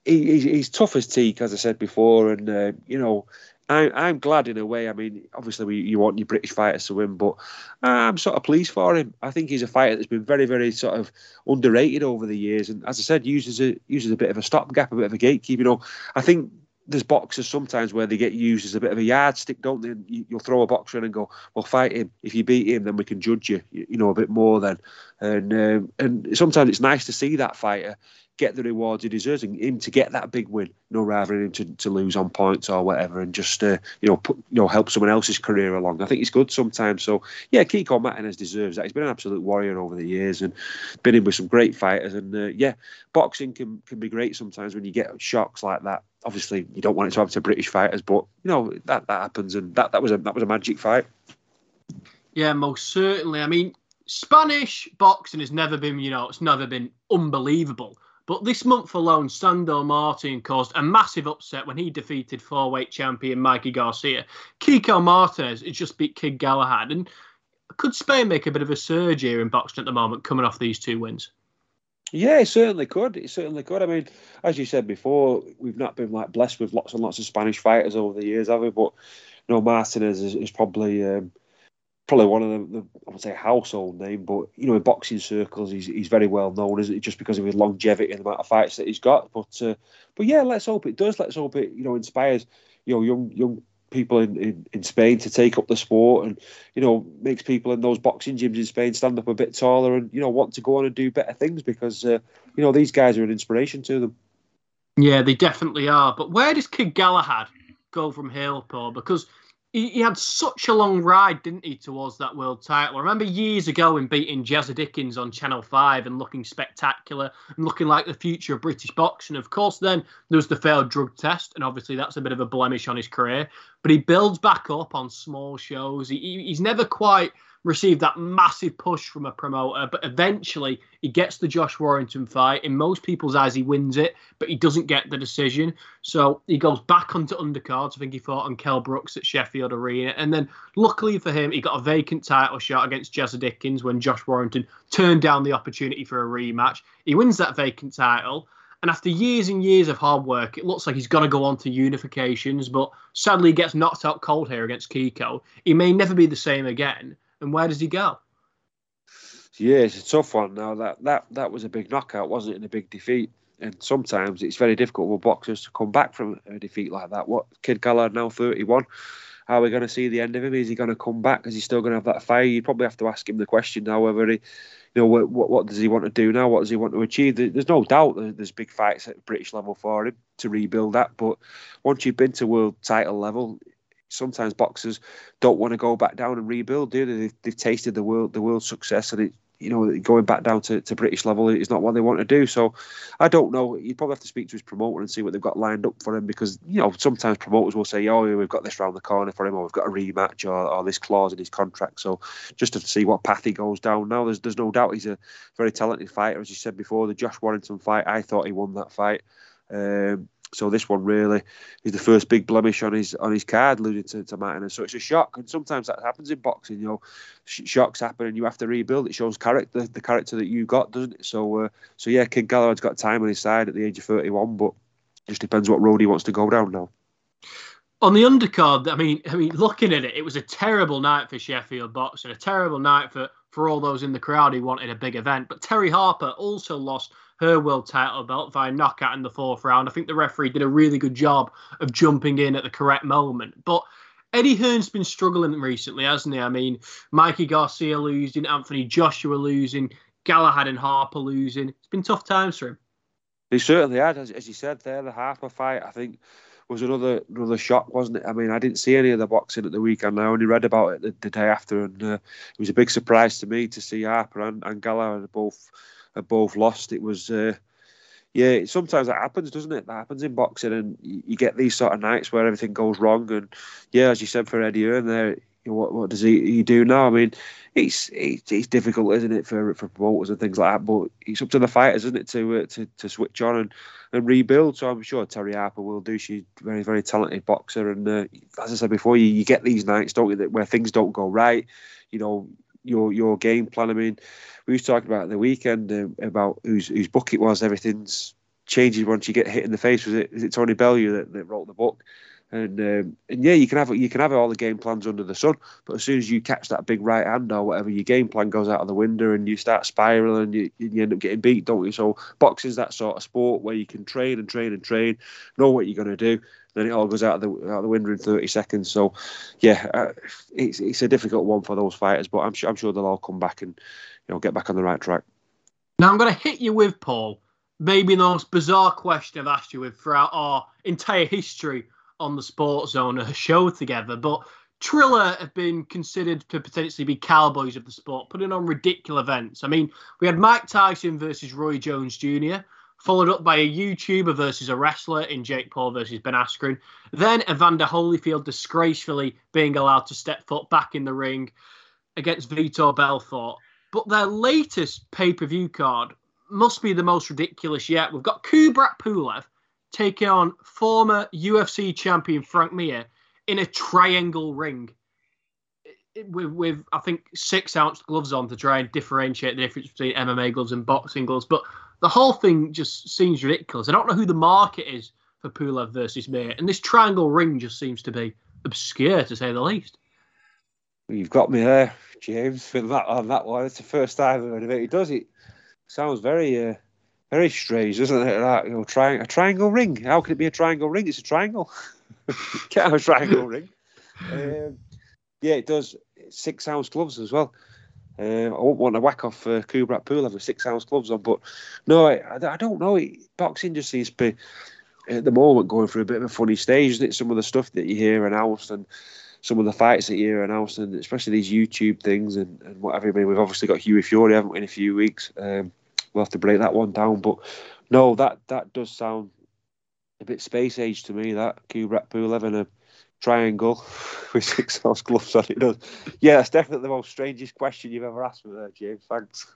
he, he's, he's tough as teak, as I said before, and uh, you know. I, I'm glad in a way. I mean, obviously, we, you want your British fighters to win, but I'm sort of pleased for him. I think he's a fighter that's been very, very sort of underrated over the years, and as I said, uses a uses a bit of a stopgap, a bit of a gatekeeper. You know, I think there's boxers sometimes where they get used as a bit of a yardstick, don't they? You, will throw a boxer in and go, "Well, fight him. If you beat him, then we can judge you, you, you know, a bit more." Then, and um, and sometimes it's nice to see that fighter get the rewards he deserves and him to get that big win, you know, rather than him to, to lose on points or whatever, and just uh, you know put you know help someone else's career along. I think it's good sometimes. So yeah, Kiko Martinez deserves that. He's been an absolute warrior over the years and been in with some great fighters. And uh, yeah, boxing can can be great sometimes when you get shocks like that. Obviously, you don't want it to happen to British fighters, but you know that that happens, and that that was a that was a magic fight. Yeah, most certainly. I mean, Spanish boxing has never been, you know, it's never been unbelievable. But this month alone, Sandor Martin caused a massive upset when he defeated four-weight champion Mikey Garcia. Kiko Martinez has just beat Kid Galahad. And could Spain make a bit of a surge here in boxing at the moment, coming off these two wins? Yeah, it certainly could. It certainly could. I mean, as you said before, we've not been like blessed with lots and lots of Spanish fighters over the years, have we? But you know, Martinez is, is probably um, probably one of the, the, I would say household name, but you know, in boxing circles, he's he's very well known, is it? Just because of his longevity and the amount of fights that he's got. But uh, but yeah, let's hope it does. Let's hope it you know inspires you know young young people in, in, in Spain to take up the sport and you know makes people in those boxing gyms in Spain stand up a bit taller and you know want to go on and do better things because uh, you know these guys are an inspiration to them. Yeah, they definitely are. But where does Kid Galahad go from here, Paul? Because he, he, had such a long ride, didn't he, towards that world title? I remember years ago in beating Jazza Dickens on Channel 5 and looking spectacular and looking like the future of British boxing. Of course, then there was the failed drug test, and obviously that's a bit of a blemish on his career. But he builds back up on small shows. He, he's never quite received that massive push from a promoter, but eventually he gets the Josh Warrington fight. In most people's eyes, he wins it, but he doesn't get the decision. So he goes back onto undercards. I think he fought on Kell Brook's at Sheffield Arena. And then, luckily for him, he got a vacant title shot against Jazza Dickens when Josh Warrington turned down the opportunity for a rematch. He wins that vacant title. And after years and years of hard work, it looks like he's going to go on to unifications, but sadly he gets knocked out cold here against Kiko. He may never be the same again and where does he go? Yeah, it's a tough one. Now that that that was a big knockout, wasn't it? And a big defeat. And sometimes it's very difficult for boxers to come back from a defeat like that. What Kid Galahad now thirty one. How are we going to see the end of him? Is he going to come back? Is he still going to have that fire? You probably have to ask him the question now whether he, you know, what, what, what does he want to do now? What does he want to achieve? There's no doubt there's big fights at British level for him to rebuild that. But once you've been to world title level, sometimes boxers don't want to go back down and rebuild, do they? They've, they've tasted the world the world success, and it you know going back down to, to British level is not what they want to do. So I don't know. You'd probably have to speak to his promoter and see what they've got lined up for him because you know sometimes promoters will say, "Oh, we've got this round the corner for him, or we've got a rematch, or, or this clause in his contract." So just to see what path he goes down now, there's there's no doubt he's a very talented fighter, as you said before. The Josh Warrington fight, I thought he won that fight. Um, so this one really is the first big blemish on his on his card, losing to, to Martinez. So it's a shock, and sometimes that happens in boxing. You know, sh- shocks happen, and you have to rebuild. It shows character, the character that you got, doesn't it? So, uh, so yeah, Kid Galahad's got time on his side at the age of thirty-one, but just depends what road he wants to go down now. On the undercard, I mean, I mean, looking at it, it was a terrible night for Sheffield boxing, a terrible night for for all those in the crowd who wanted a big event. But Terri Harper also lost her world title belt via knockout in the fourth round. I think the referee did a really good job of jumping in at the correct moment. But Eddie Hearn's been struggling recently, hasn't he? I mean, Mikey Garcia losing, Anthony Joshua losing, Galahad and Harper losing. It's been tough times for him. He certainly had, as, as you said there, the Harper fight. I think was another another shock, wasn't it? I mean, I didn't see any of the boxing at the weekend. I only read about it the, the day after, and uh, it was a big surprise to me to see Harper and, and both are both lost. It was, uh, yeah, sometimes that happens, doesn't it? That happens in boxing, and you, get these sort of nights where everything goes wrong. And yeah, as you said for Eddie Hearn there, what what does he, he do now? I mean, it's, it's it's difficult, isn't it, for for promoters and things like that. But it's up to the fighters, isn't it, to uh, to to switch on and, and rebuild. So I'm sure Terri Harper will do. She's a very very talented boxer, and uh, as I said before, you, you get these nights, don't you, where things don't go right. You know, your your game plan. I mean, we was talking about the weekend um, about whose whose book it was. Everything's changes once you get hit in the face. Was it is it Tony Bellew that, that wrote the book? And um, and yeah, you can have you can have all the game plans under the sun, but as soon as you catch that big right hand or whatever, your game plan goes out of the window and you start spiraling and you, you end up getting beat, don't you? So boxing's that sort of sport where you can train and train and train, know what you're going to do, then it all goes out of the out of the window in 30 seconds. So, yeah, uh, it's it's a difficult one for those fighters, but I'm sure I'm sure they'll all come back and you know get back on the right track. Now I'm going to hit you with Paul. Maybe the most bizarre question I've asked you with throughout our entire history on the Sports Zone a show together, but Triller have been considered to potentially be cowboys of the sport, putting on ridiculous events. I mean, we had Mike Tyson versus Roy Jones Jr., followed up by a YouTuber versus a wrestler in Jake Paul versus Ben Askren. Then Evander Holyfield disgracefully being allowed to step foot back in the ring against Vitor Belfort. But their latest pay per view card must be the most ridiculous yet. We've got Kubrat Pulev taking on former UFC champion Frank Mir in a triangle ring. Eh, with, with I think six ounce gloves on to try and differentiate the difference between MMA gloves and boxing gloves, but the whole thing just seems ridiculous. I don't know who the market is for Pulev versus Mir, and this triangle ring just seems to be obscure to say the least. You've got me there, James, with that on that one. It's the first time I've heard of it. It does it sounds very uh, very strange, doesn't it? That you know, tri- a triangle ring. How can it be a triangle ring? It's a triangle. Can't have a triangle ring. Um, yeah, it does. Six ounce gloves as well. Uh, I won't want to whack off uh, Kubrat Pulev with six ounce gloves on, but no, I, I don't know. Boxing just seems to be at the moment going through a bit of a funny stage, isn't it? Some of the stuff that you hear announced and some of the fights that you hear announced, and especially these YouTube things and, and whatever. I mean, we've obviously got Hughie Fury, haven't we, in a few weeks? Um, we'll have to break that one down. But no, that that does sound a bit space age to me. That Kubrat Pulev in a triangle with six ounce gloves on it does. Yeah, that's definitely the most strangest question you've ever asked me there, James. Thanks.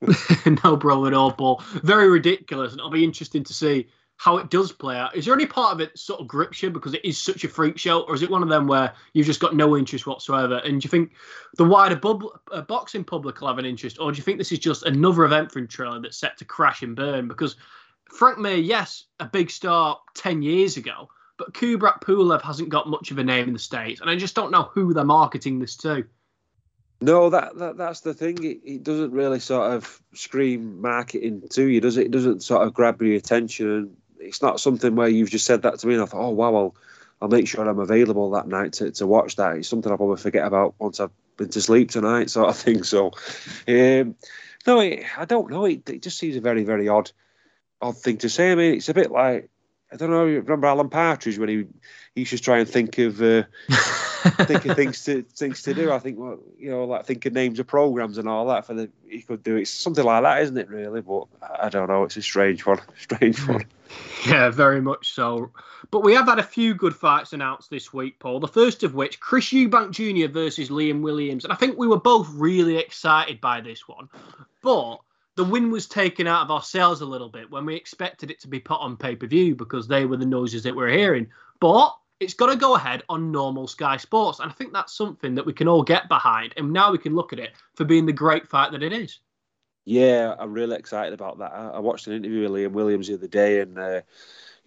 no problem at all, Paul. Very ridiculous, and it'll be interesting to see how it does play out. Is there any part of it sort of grips you because it is such a freak show, or is it one of them where you've just got no interest whatsoever? And do you think the wider bub- uh, boxing public will have an interest, or do you think this is just another event from Triller that's set to crash and burn? Because Frank Mir, yes, a big star 10 years ago, but Kubrat Pulev hasn't got much of a name in the States, and I just don't know who they're marketing this to. No, that, that that's the thing. It, it doesn't really sort of scream marketing to you, does it? It doesn't sort of grab your attention it's not something where you've just said that to me and I thought, oh wow, I'll, I'll make sure I'm available that night to, to watch that. It's something I'll probably forget about once I've been to sleep tonight, sort of thing. So, um, no, it, I don't know. It, it just seems a very, very odd, odd thing to say. I mean, it's a bit like I don't know. Remember Alan Partridge when he he should try and think of uh, think of things to things to do. I think well, you know, like think of names of programs and all that for the he could do. It's something like that, isn't it? Really, but I don't know. It's a strange one. Strange one. Yeah, very much so. But we have had a few good fights announced this week, Paul. The first of which, Chris Eubank Jr. versus Liam Williams, and I think we were both really excited by this one. But the win was taken out of our sails a little bit when we expected it to be put on pay per view because they were the noises that we are hearing. But it's got to go ahead on normal Sky Sports. And I think that's something that we can all get behind. And now we can look at it for being the great fight that it is. Yeah, I'm really excited about that. I, watched an interview with Liam Williams the other day, and uh,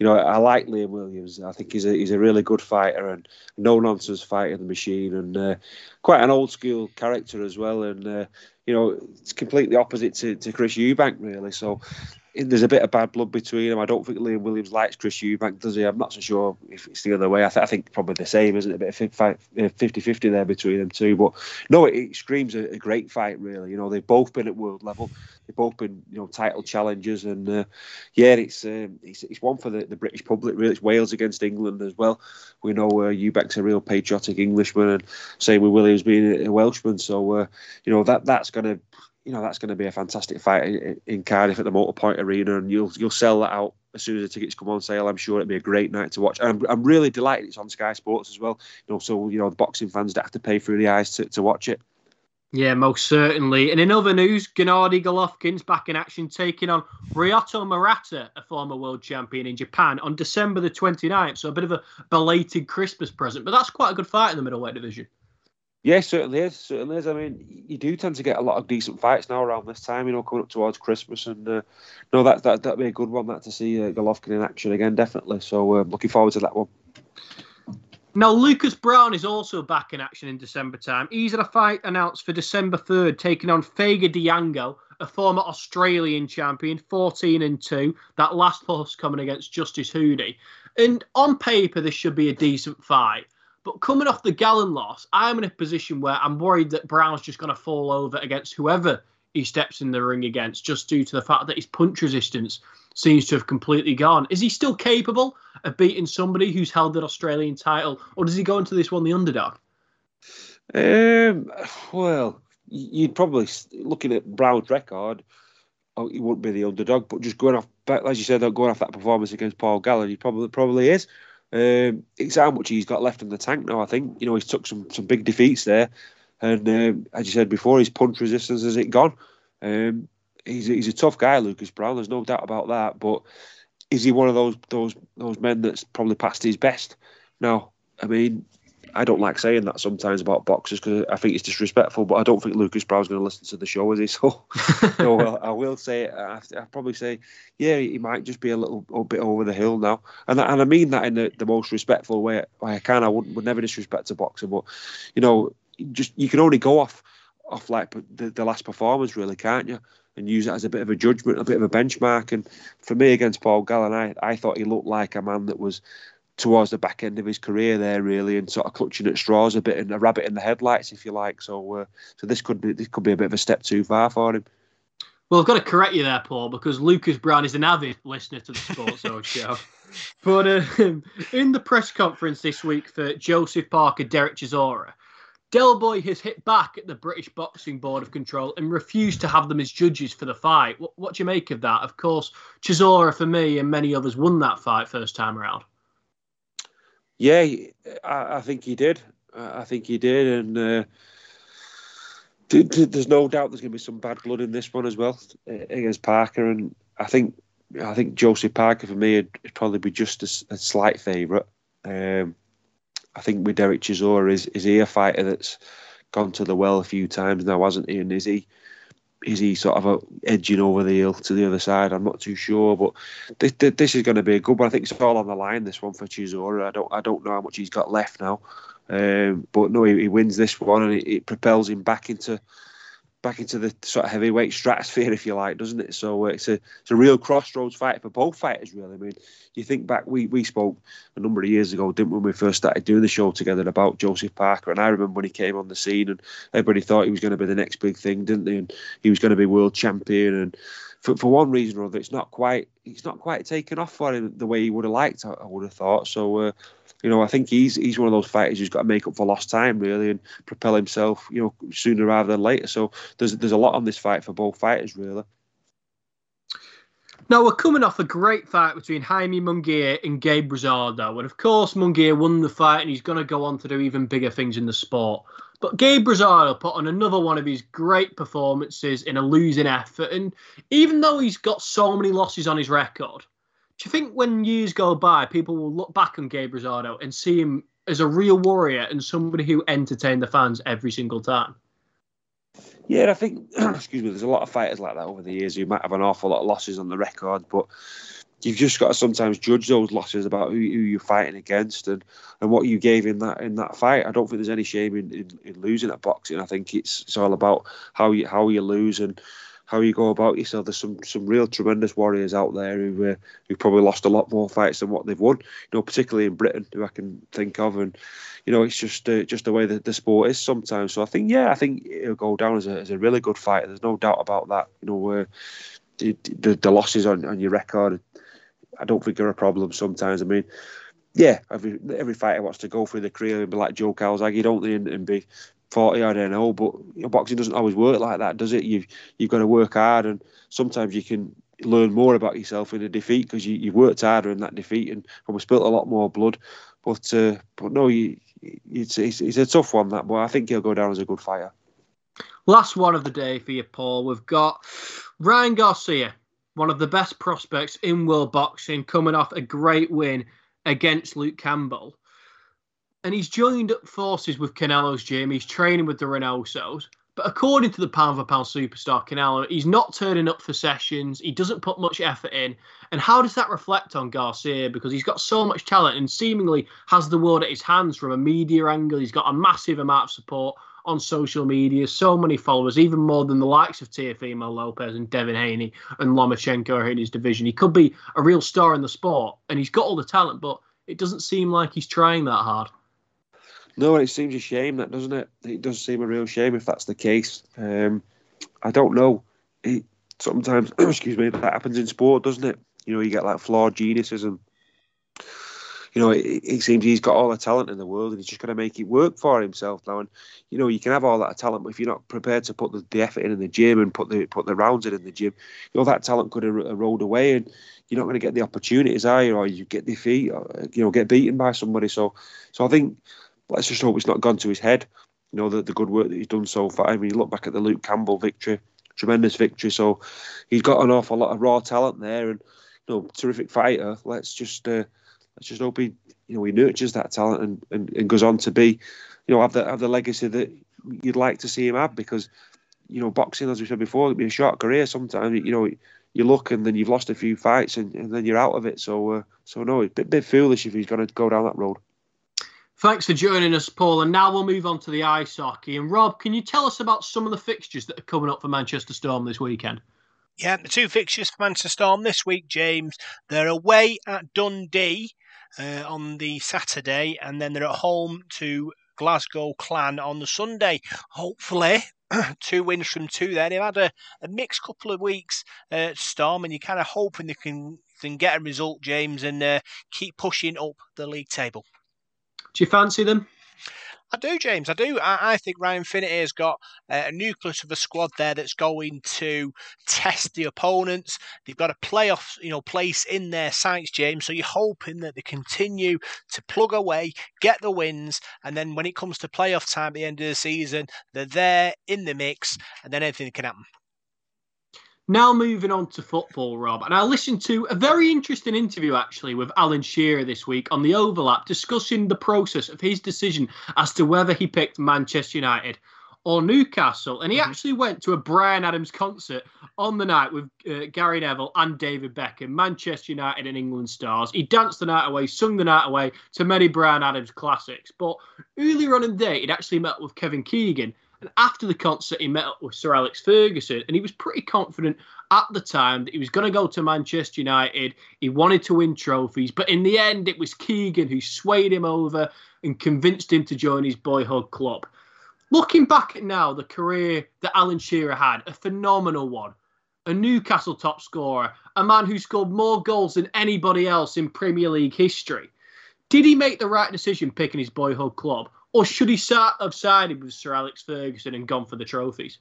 you know I like Liam Williams. I think he's a he's a really good fighter and no nonsense fighter the machine, and uh, quite an old school character as well. And uh, you know it's completely opposite to, to Chris Eubank really. So there's a bit of bad blood between them. I don't think Liam Williams likes Chris Eubank, does he? I'm not so sure if it's the other way. I, th- I think probably the same, isn't it? A bit of 50 50 there between them two. But no, it, it screams a, a, great fight, really. You know, they've both been at world level, they've both been, you know, title challengers. And uh, yeah, it's, um, it's it's one for the, the British public, really. It's Wales against England as well. We know uh, Eubank's a real patriotic Englishman, and same with Williams being a Welshman. So, uh, you know, that that's going to you know that's going to be a fantastic fight in, Cardiff at the Motorpoint Arena, and you'll you'll sell that out as soon as the tickets come on sale. I'm sure it'll be a great night to watch. And I'm, I'm really delighted it's on Sky Sports as well. You know, so you know the boxing fans don't have to pay through the eyes to, to watch it. Yeah, most certainly. And in other news, Gennady Golovkin's back in action, taking on Ryota Murata, a former world champion in Japan, on December the 29th. So a bit of a belated Christmas present, but that's quite a good fight in the middleweight division. Yeah, certainly is. Certainly is. I mean, you do tend to get a lot of decent fights now around this time. You know, coming up towards Christmas, and uh, no, that that that'd be a good one. That to see uh, Golovkin in action again, definitely. So, uh, looking forward to that one. Now, Lucas Browne is also back in action in December time. He's had a fight announced for December 3rd, taking on Fega Diango, a former Australian champion, 14 and 2. That last loss coming against Justice Huni. And on paper, this should be a decent fight. But coming off the Gallen loss, I'm in a position where I'm worried that Browne's just going to fall over against whoever he steps in the ring against, just due to the fact that his punch resistance seems to have completely gone. Is he still capable of beating somebody who's held the Australian title, or does he go into this one the underdog? Um, well, you'd probably looking at Browne's record. Oh, he wouldn't be the underdog, but just going off, as you said, going off that performance against Paul Gallen, he probably probably is. Um, it's how much he's got left in the tank now. I think you know he's took some some big defeats there, and um, as you said before, his punch resistance has it gone. Um, he's he's a tough guy, Lucas Browne. There's no doubt about that. But is he one of those those those men that's probably past his best? No, I mean I don't like saying that sometimes about boxers because I think it's disrespectful. But I don't think Lucas Browne's going to listen to the show, is he? So, so uh, I will say, I, I probably say, yeah, he might just be a little a bit over the hill now, and and I mean that in the, the most respectful way I can. I would, would never disrespect a boxer, but you know, just you can only go off off like the, the last performance, really, can't you? And use it as a bit of a judgment, a bit of a benchmark. And for me, against Paul Gallen, I, I thought he looked like a man that was towards the back end of his career there, really, and sort of clutching at straws a bit and a rabbit in the headlights, if you like. So, uh, so this could be this could be a bit of a step too far for him. Well, I've got to correct you there, Paul, because Lucas Browne is an avid listener to the Sports Zone show. But uh, in the press conference this week for Joseph Parker, Derek Chisora, Del Boy has hit back at the British Boxing Board of Control and refused to have them as judges for the fight. What, what do you make of that? Of course, Chisora, for me and many others, won that fight first time around. Yeah, I, I think he did. I think he did, and uh, there's no doubt there's going to be some bad blood in this one as well against Parker, and I think I think Joseph Parker for me would probably be just a, a slight favourite. Um, I think with Derek Chisora is is he a fighter that's gone to the well a few times now, hasn't he? And is he is he sort of a, edging over the hill to the other side? I'm not too sure, but this, this is going to be a good one. I think it's all on the line. This one for Chisora. I don't I don't know how much he's got left now, um, but no, he, he, wins this one and it, it propels him back into back into the sort of heavyweight stratosphere, if you like, doesn't it? So uh, it's a it's a real crossroads fight for both fighters, really. I mean, you think back, we we spoke a number of years ago, didn't we, when we first started doing the show together about Joseph Parker, and I remember when he came on the scene, and everybody thought he was going to be the next big thing, didn't they? And he was going to be world champion, and for, for one reason or other, it's not quite it's not quite taken off for him the way he would have liked. I, would have thought so. Uh, you know, I think he's he's one of those fighters who's got to make up for lost time really and propel himself, you know, sooner rather than later. So there's there's a lot on this fight for both fighters really. Now we're coming off a great fight between Jaime Munguia and Gabe Rosado, and of course Munguia won the fight, and he's going to go on to do even bigger things in the sport. But Gabe Rosado put on another one of his great performances in a losing effort, and even though he's got so many losses on his record, do you think when years go by, people will look back on Gabe Rosado and see him as a real warrior and somebody who entertained the fans every single time? Yeah, I think, excuse me, there's a lot of fighters like that over the years who might have an awful lot of losses on the record, but you've just got to sometimes judge those losses about who, who you're fighting against and, and what you gave in that in that fight. I don't think there's any shame in, in, in losing at boxing. I think it's it's all about how you how you lose and how you go about yourself. There's some some real tremendous warriors out there who uh, who probably lost a lot more fights than what they've won. You know, particularly in Britain, who I can think of, and you know, it's just uh, just the way that the sport is sometimes. So I think, yeah, I think it'll go down as a, as a really good fight. There's no doubt about that. You know, where the, the, the losses on, on your record, I don't think are a problem sometimes. I mean, yeah, every every fighter wants to go through the career and be like Joe Calzaghe, don't they, and, and be 40, I don't know, but boxing doesn't always work like that, does it? You've, you've got to work hard, and sometimes you can learn more about yourself in a defeat because you, you've worked harder in that defeat and probably spilt a lot more blood. But uh, but no, you, it's, it's, it's a tough one, that, but I think he'll go down as a good fighter. Last one of the day for you, Paul. We've got Ryan Garcia, one of the best prospects in world boxing, coming off a great win against Luke Campbell and he's joined up forces with Canelo's gym. He's training with the Reynosos. But according to the pound for pound superstar Canelo, he's not turning up for sessions. He doesn't put much effort in. And how does that reflect on Garcia? Because he's got so much talent and seemingly has the world at his hands from a media angle. He's got a massive amount of support on social media, so many followers, even more than the likes of Teofimo Lopez and Devin Haney and Lomachenko in his division. He could be a real star in the sport, and he's got all the talent, but it doesn't seem like he's trying that hard. No, it seems a shame that doesn't it? It does seem a real shame if that's the case. Um, I don't know. It, sometimes, excuse me, that happens in sport, doesn't it? You know, you get like flawed geniuses, and you know, it, it seems he's got all the talent in the world, and he's just got to make it work for himself now. And you know, you can have all that talent, but if you're not prepared to put the, the effort in in the gym and put the put the rounds in in the gym, you know, that talent could have erode away, and you're not going to get the opportunities, are you? Or you get defeat, or, you know, get beaten by somebody. So, so I think let's just hope it's not gone to his head. You know, the, the good work that he's done so far. I mean, you look back at the Luke Campbell victory, tremendous victory. So he's got an awful lot of raw talent there and, you know, terrific fighter. Let's just uh, let's just hope he you know he nurtures that talent and, and, and goes on to be, you know, have the have the legacy that you'd like to see him have because, you know, boxing as we said before, it be a short career. Sometimes you know you look and then you've lost a few fights and, and then you're out of it. So uh, so no, it's a bit, bit foolish if he's going to go down that road. Thanks for joining us, Paul. And now we'll move on to the ice hockey. And Rob, can you tell us about some of the fixtures that are coming up for Manchester Storm this weekend? Yeah, the two fixtures for Manchester Storm this week, James. They're away at Dundee uh, on the Saturday, and then they're at home to Glasgow Clan on the Sunday. Hopefully, two wins from two there. They've had a, a mixed couple of weeks, uh, Storm, and you're kind of hoping they can, can get a result, James, and uh, keep pushing up the league table. Do you fancy them? I do, James. I do. I, I think Ryan Finnigan has got a nucleus of a squad there that's going to test the opponents. They've got a playoff, you know, place in their sights, James. So you're hoping that they continue to plug away, get the wins, and then when it comes to playoff time at the end of the season, they're there in the mix, and then anything can happen. Now moving on to football, Rob, and I listened to a very interesting interview actually with Alan Shearer this week on the overlap, discussing the process of his decision as to whether he picked Manchester United or Newcastle, and he mm-hmm. actually went to a Bryan Adams concert on the night with uh, Gary Neville and David Beckham, Manchester United and England stars. He danced the night away, sung the night away to many Bryan Adams classics. But earlier on in the day, he'd actually met with Kevin Keegan and after the concert, he met up with Sir Alex Ferguson, and he was pretty confident at the time that he was going to go to Manchester United. He wanted to win trophies, but in the end, it was Keegan who swayed him over and convinced him to join his boyhood club. Looking back at now, the career that Alan Shearer had, a phenomenal one. A Newcastle top scorer, a man who scored more goals than anybody else in Premier League history. Did he make the right decision picking his boyhood club, or should he have sided with Sir Alex Ferguson and gone for the trophies?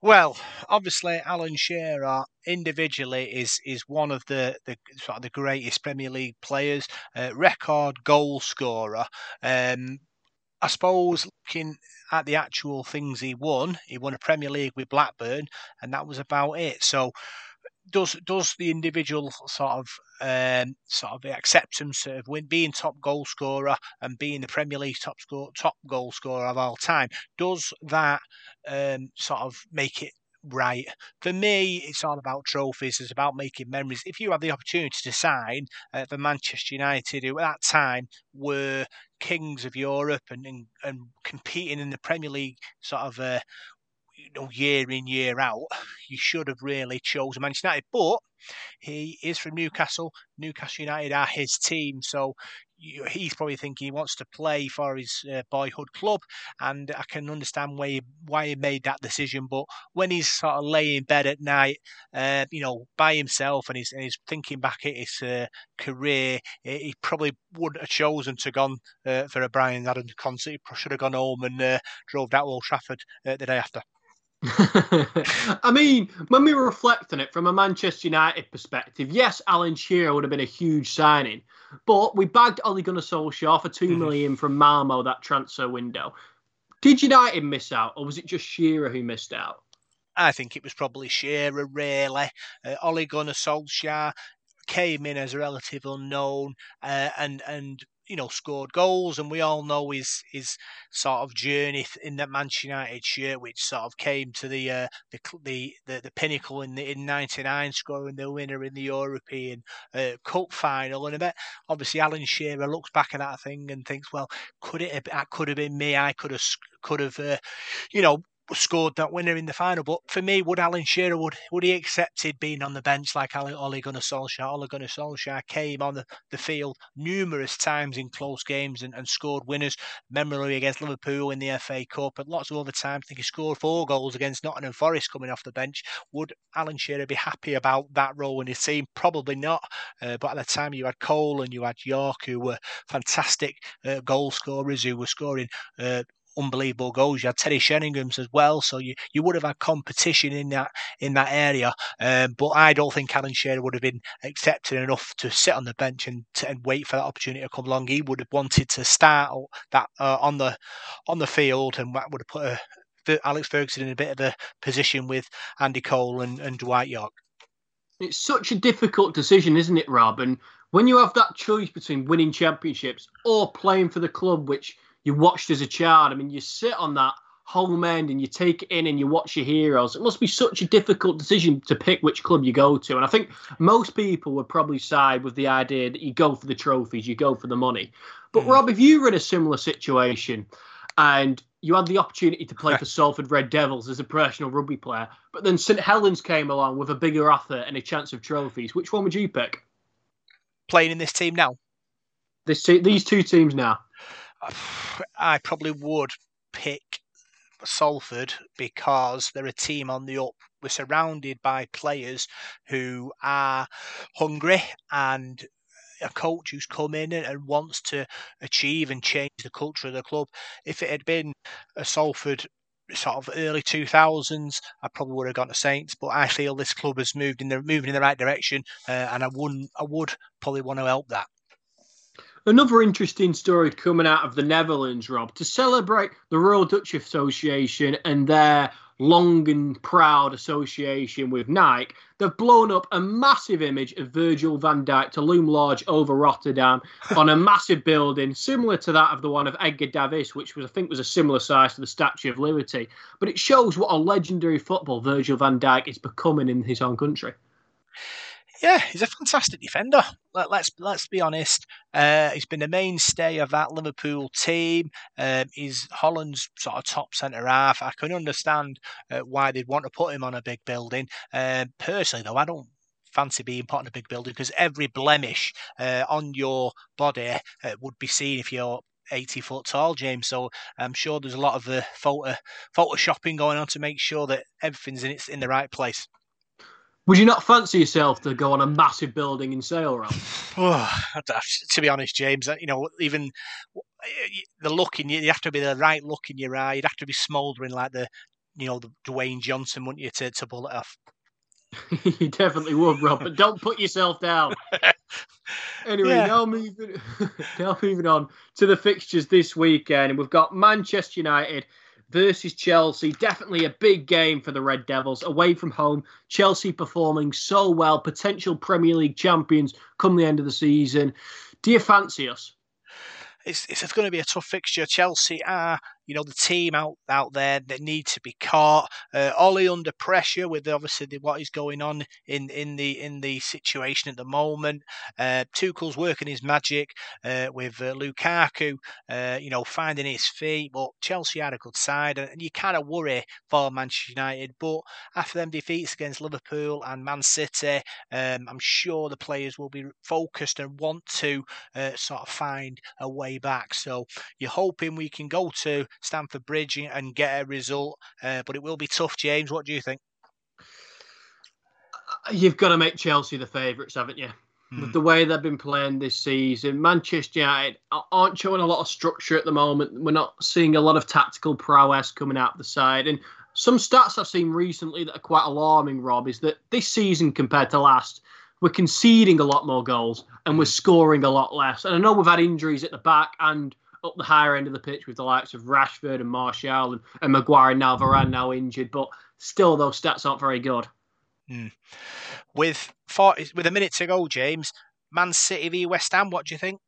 Well, obviously, Alan Shearer individually is is one of the, the sort of the greatest Premier League players, uh, record goal scorer. Um, I suppose looking at the actual things he won, he won a Premier League with Blackburn, and that was about it. So does does the individual sort of um, sort of acceptance of being top goal scorer and being the Premier League top score, top goal scorer of all time does that um, sort of make it right. For me, it's all about trophies. It's about making memories. If you have the opportunity to sign uh, for Manchester United, who at that time were kings of Europe and, and, and competing in the Premier League sort of uh, you know, year in, year out, you should have really chosen Manchester United. But he is from Newcastle. Newcastle United are his team, so he's probably thinking he wants to play for his uh, boyhood club, and I can understand why he, why he made that decision. But when he's sort of laying in bed at night, uh, you know, by himself, and he's, and he's thinking back at his uh, career, he probably wouldn't have chosen to gone uh, for a Bryan Adams concert. He should have gone home and uh, drove down Old Trafford uh, the day after. I mean, when we reflect on it from a Manchester United perspective, yes, Alan Shearer would have been a huge signing, but we bagged Ole Gunnar Solskjaer for two mm-hmm. million from Malmo that transfer window. Did United miss out, or was it just Shearer who missed out? I think it was probably Shearer, really. Uh, Ole Gunnar Solskjaer came in as a relative unknown, uh, and and you know, scored goals, and we all know his his sort of journey in that Manchester United shirt, which sort of came to the uh, the, the, the the pinnacle in the in '99, scoring the winner in the European uh, Cup final. And I bet obviously Alan Shearer looks back at that thing and thinks, well, could it have, could have been me? I could have could have, uh, you know, scored that winner in the final. But for me, would Alan Shearer would would he accepted being on the bench like Ole Gunnar Solskjaer? Ole Gunnar Solskjaer came on the, the field numerous times in close games and, and scored winners. Memorably against Liverpool in the FA Cup, and lots of other times. I think he scored four goals against Nottingham Forest coming off the bench. Would Alan Shearer be happy about that role in his team? Probably not. Uh, but at the time, you had Cole and you had Yorke, who were fantastic uh, goal scorers who were scoring uh, unbelievable goals. You had Teddy Sheringham's as well, so you, you would have had competition in that in that area. Um, but I don't think Alan Shearer would have been accepted enough to sit on the bench and, to, and wait for that opportunity to come along. He would have wanted to start that uh, on the on the field, and that would have put a, Alex Ferguson in a bit of a position with Andy Cole and, and Dwight Yorke. It's such a difficult decision, isn't it, Rob? And when you have that choice between winning championships or playing for the club which you watched as a child, I mean, you sit on that home end and you take it in and you watch your heroes. It must be such a difficult decision to pick which club you go to. And I think most people would probably side with the idea that you go for the trophies, you go for the money. But mm. Rob, if you were in a similar situation and you had the opportunity to play for Salford Red Devils as a professional rugby player, but then St Helens came along with a bigger offer and a chance of trophies, which one would you pick? Playing in this team now? This these two teams now. I probably would pick Salford because they're a team on the up. We're surrounded by players who are hungry and a coach who's come in and wants to achieve and change the culture of the club. If it had been a Salford sort of early 2000s, I probably would have gone to Saints. But I feel this club has moved in the moving in the right direction, uh, and I wouldn't, I would probably want to help that. Another interesting story coming out of the Netherlands, Rob, to celebrate the Royal Dutch Association and their long and proud association with Nike, they've blown up a massive image of Virgil van Dijk to loom large over Rotterdam on a massive building, similar to that of the one of Edgar Davids, which was I think was a similar size to the Statue of Liberty. But it shows what a legendary football Virgil van Dijk is becoming in his own country yeah, he's a fantastic defender. Let, us let's, be honest. Uh, he's been the mainstay of that Liverpool team. Um, he's Holland's sort of top centre half. I can understand uh, why they'd want to put him on a big building. Uh, personally, though, I don't fancy being put on a big building because every blemish uh, on your body uh, would be seen if you're 80 foot tall, James. So I'm sure there's a lot of uh, photo photoshopping going on to make sure that everything's in its in the right place. Would you not fancy yourself to go on a massive building in sail around? Oh, to be honest, James, you know, even the look in you, you have to be the right look in your eye. You'd have to be smouldering like the, you know, the Dwayne Johnson, wouldn't you, to, to pull it off? you definitely would, Rob. But don't put yourself down. anyway, yeah. now moving now moving on to the fixtures this weekend. We've got Manchester United versus Chelsea. Definitely a big game for the Red Devils away from home. Chelsea performing so well, potential Premier League champions come the end of the season. Do you fancy us? It's, it's going to be a tough fixture. Chelsea are you know the team out out there that need to be caught. Uh, Ole under pressure with obviously the, what is going on in in the in the situation at the moment. Uh, Tuchel's working his magic uh, with uh, Lukaku, uh, you know, finding his feet. But Chelsea had a good side, and you kind of worry for Manchester United. But after them defeats against Liverpool and Man City, um, I'm sure the players will be focused and want to uh, sort of find a way back. So you're hoping we can go to Stamford Bridge and get a result. Uh, but it will be tough, James. What do you think? Uh, you've got to make Chelsea the favourites, haven't you? Hmm. With the way they've been playing this season, Manchester United aren't showing a lot of structure at the moment. We're not seeing a lot of tactical prowess coming out of the side. And some stats I've seen recently that are quite alarming, Rob, is that this season compared to last, we're conceding a lot more goals and we're scoring a lot less. And I know we've had injuries at the back and up the higher end of the pitch with the likes of Rashford and Martial and, and Maguire and now Varane now injured, but still those stats aren't very good. Hmm. With 40, with a minute to go, James, Man City v West Ham, what do you think?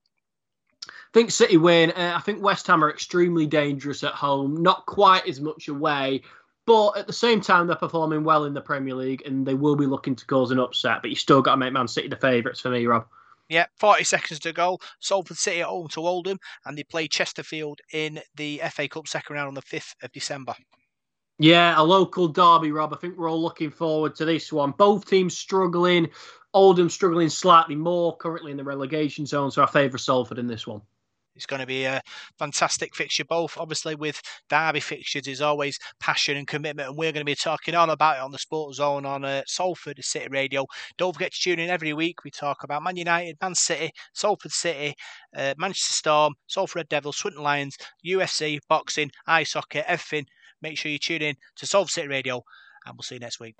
I think City win. Uh, I think West Ham are extremely dangerous at home, not quite as much away, but at the same time they're performing well in the Premier League and they will be looking to cause an upset. But you still got to make Man City the favourites for me, Rob. Yeah, 40 seconds to go. Salford City at home to Oldham, and they play Chesterfield in the FA Cup second round on the 5th of December. Yeah, a local derby, Rob. I think we're all looking forward to this one. Both teams struggling. Oldham struggling slightly more, currently in the relegation zone, so I favour Salford in this one. It's going to be a fantastic fixture, both obviously with Derby fixtures is always passion and commitment, and we're going to be talking all about it on the Sports Zone on uh, Salford City Radio. Don't forget to tune in every week. We talk about Man United, Man City, Salford City, uh, Manchester Storm, Salford Red Devils, Swinton Lions, UFC, boxing, ice hockey, everything. Make sure you tune in to Salford City Radio, and we'll see you next week.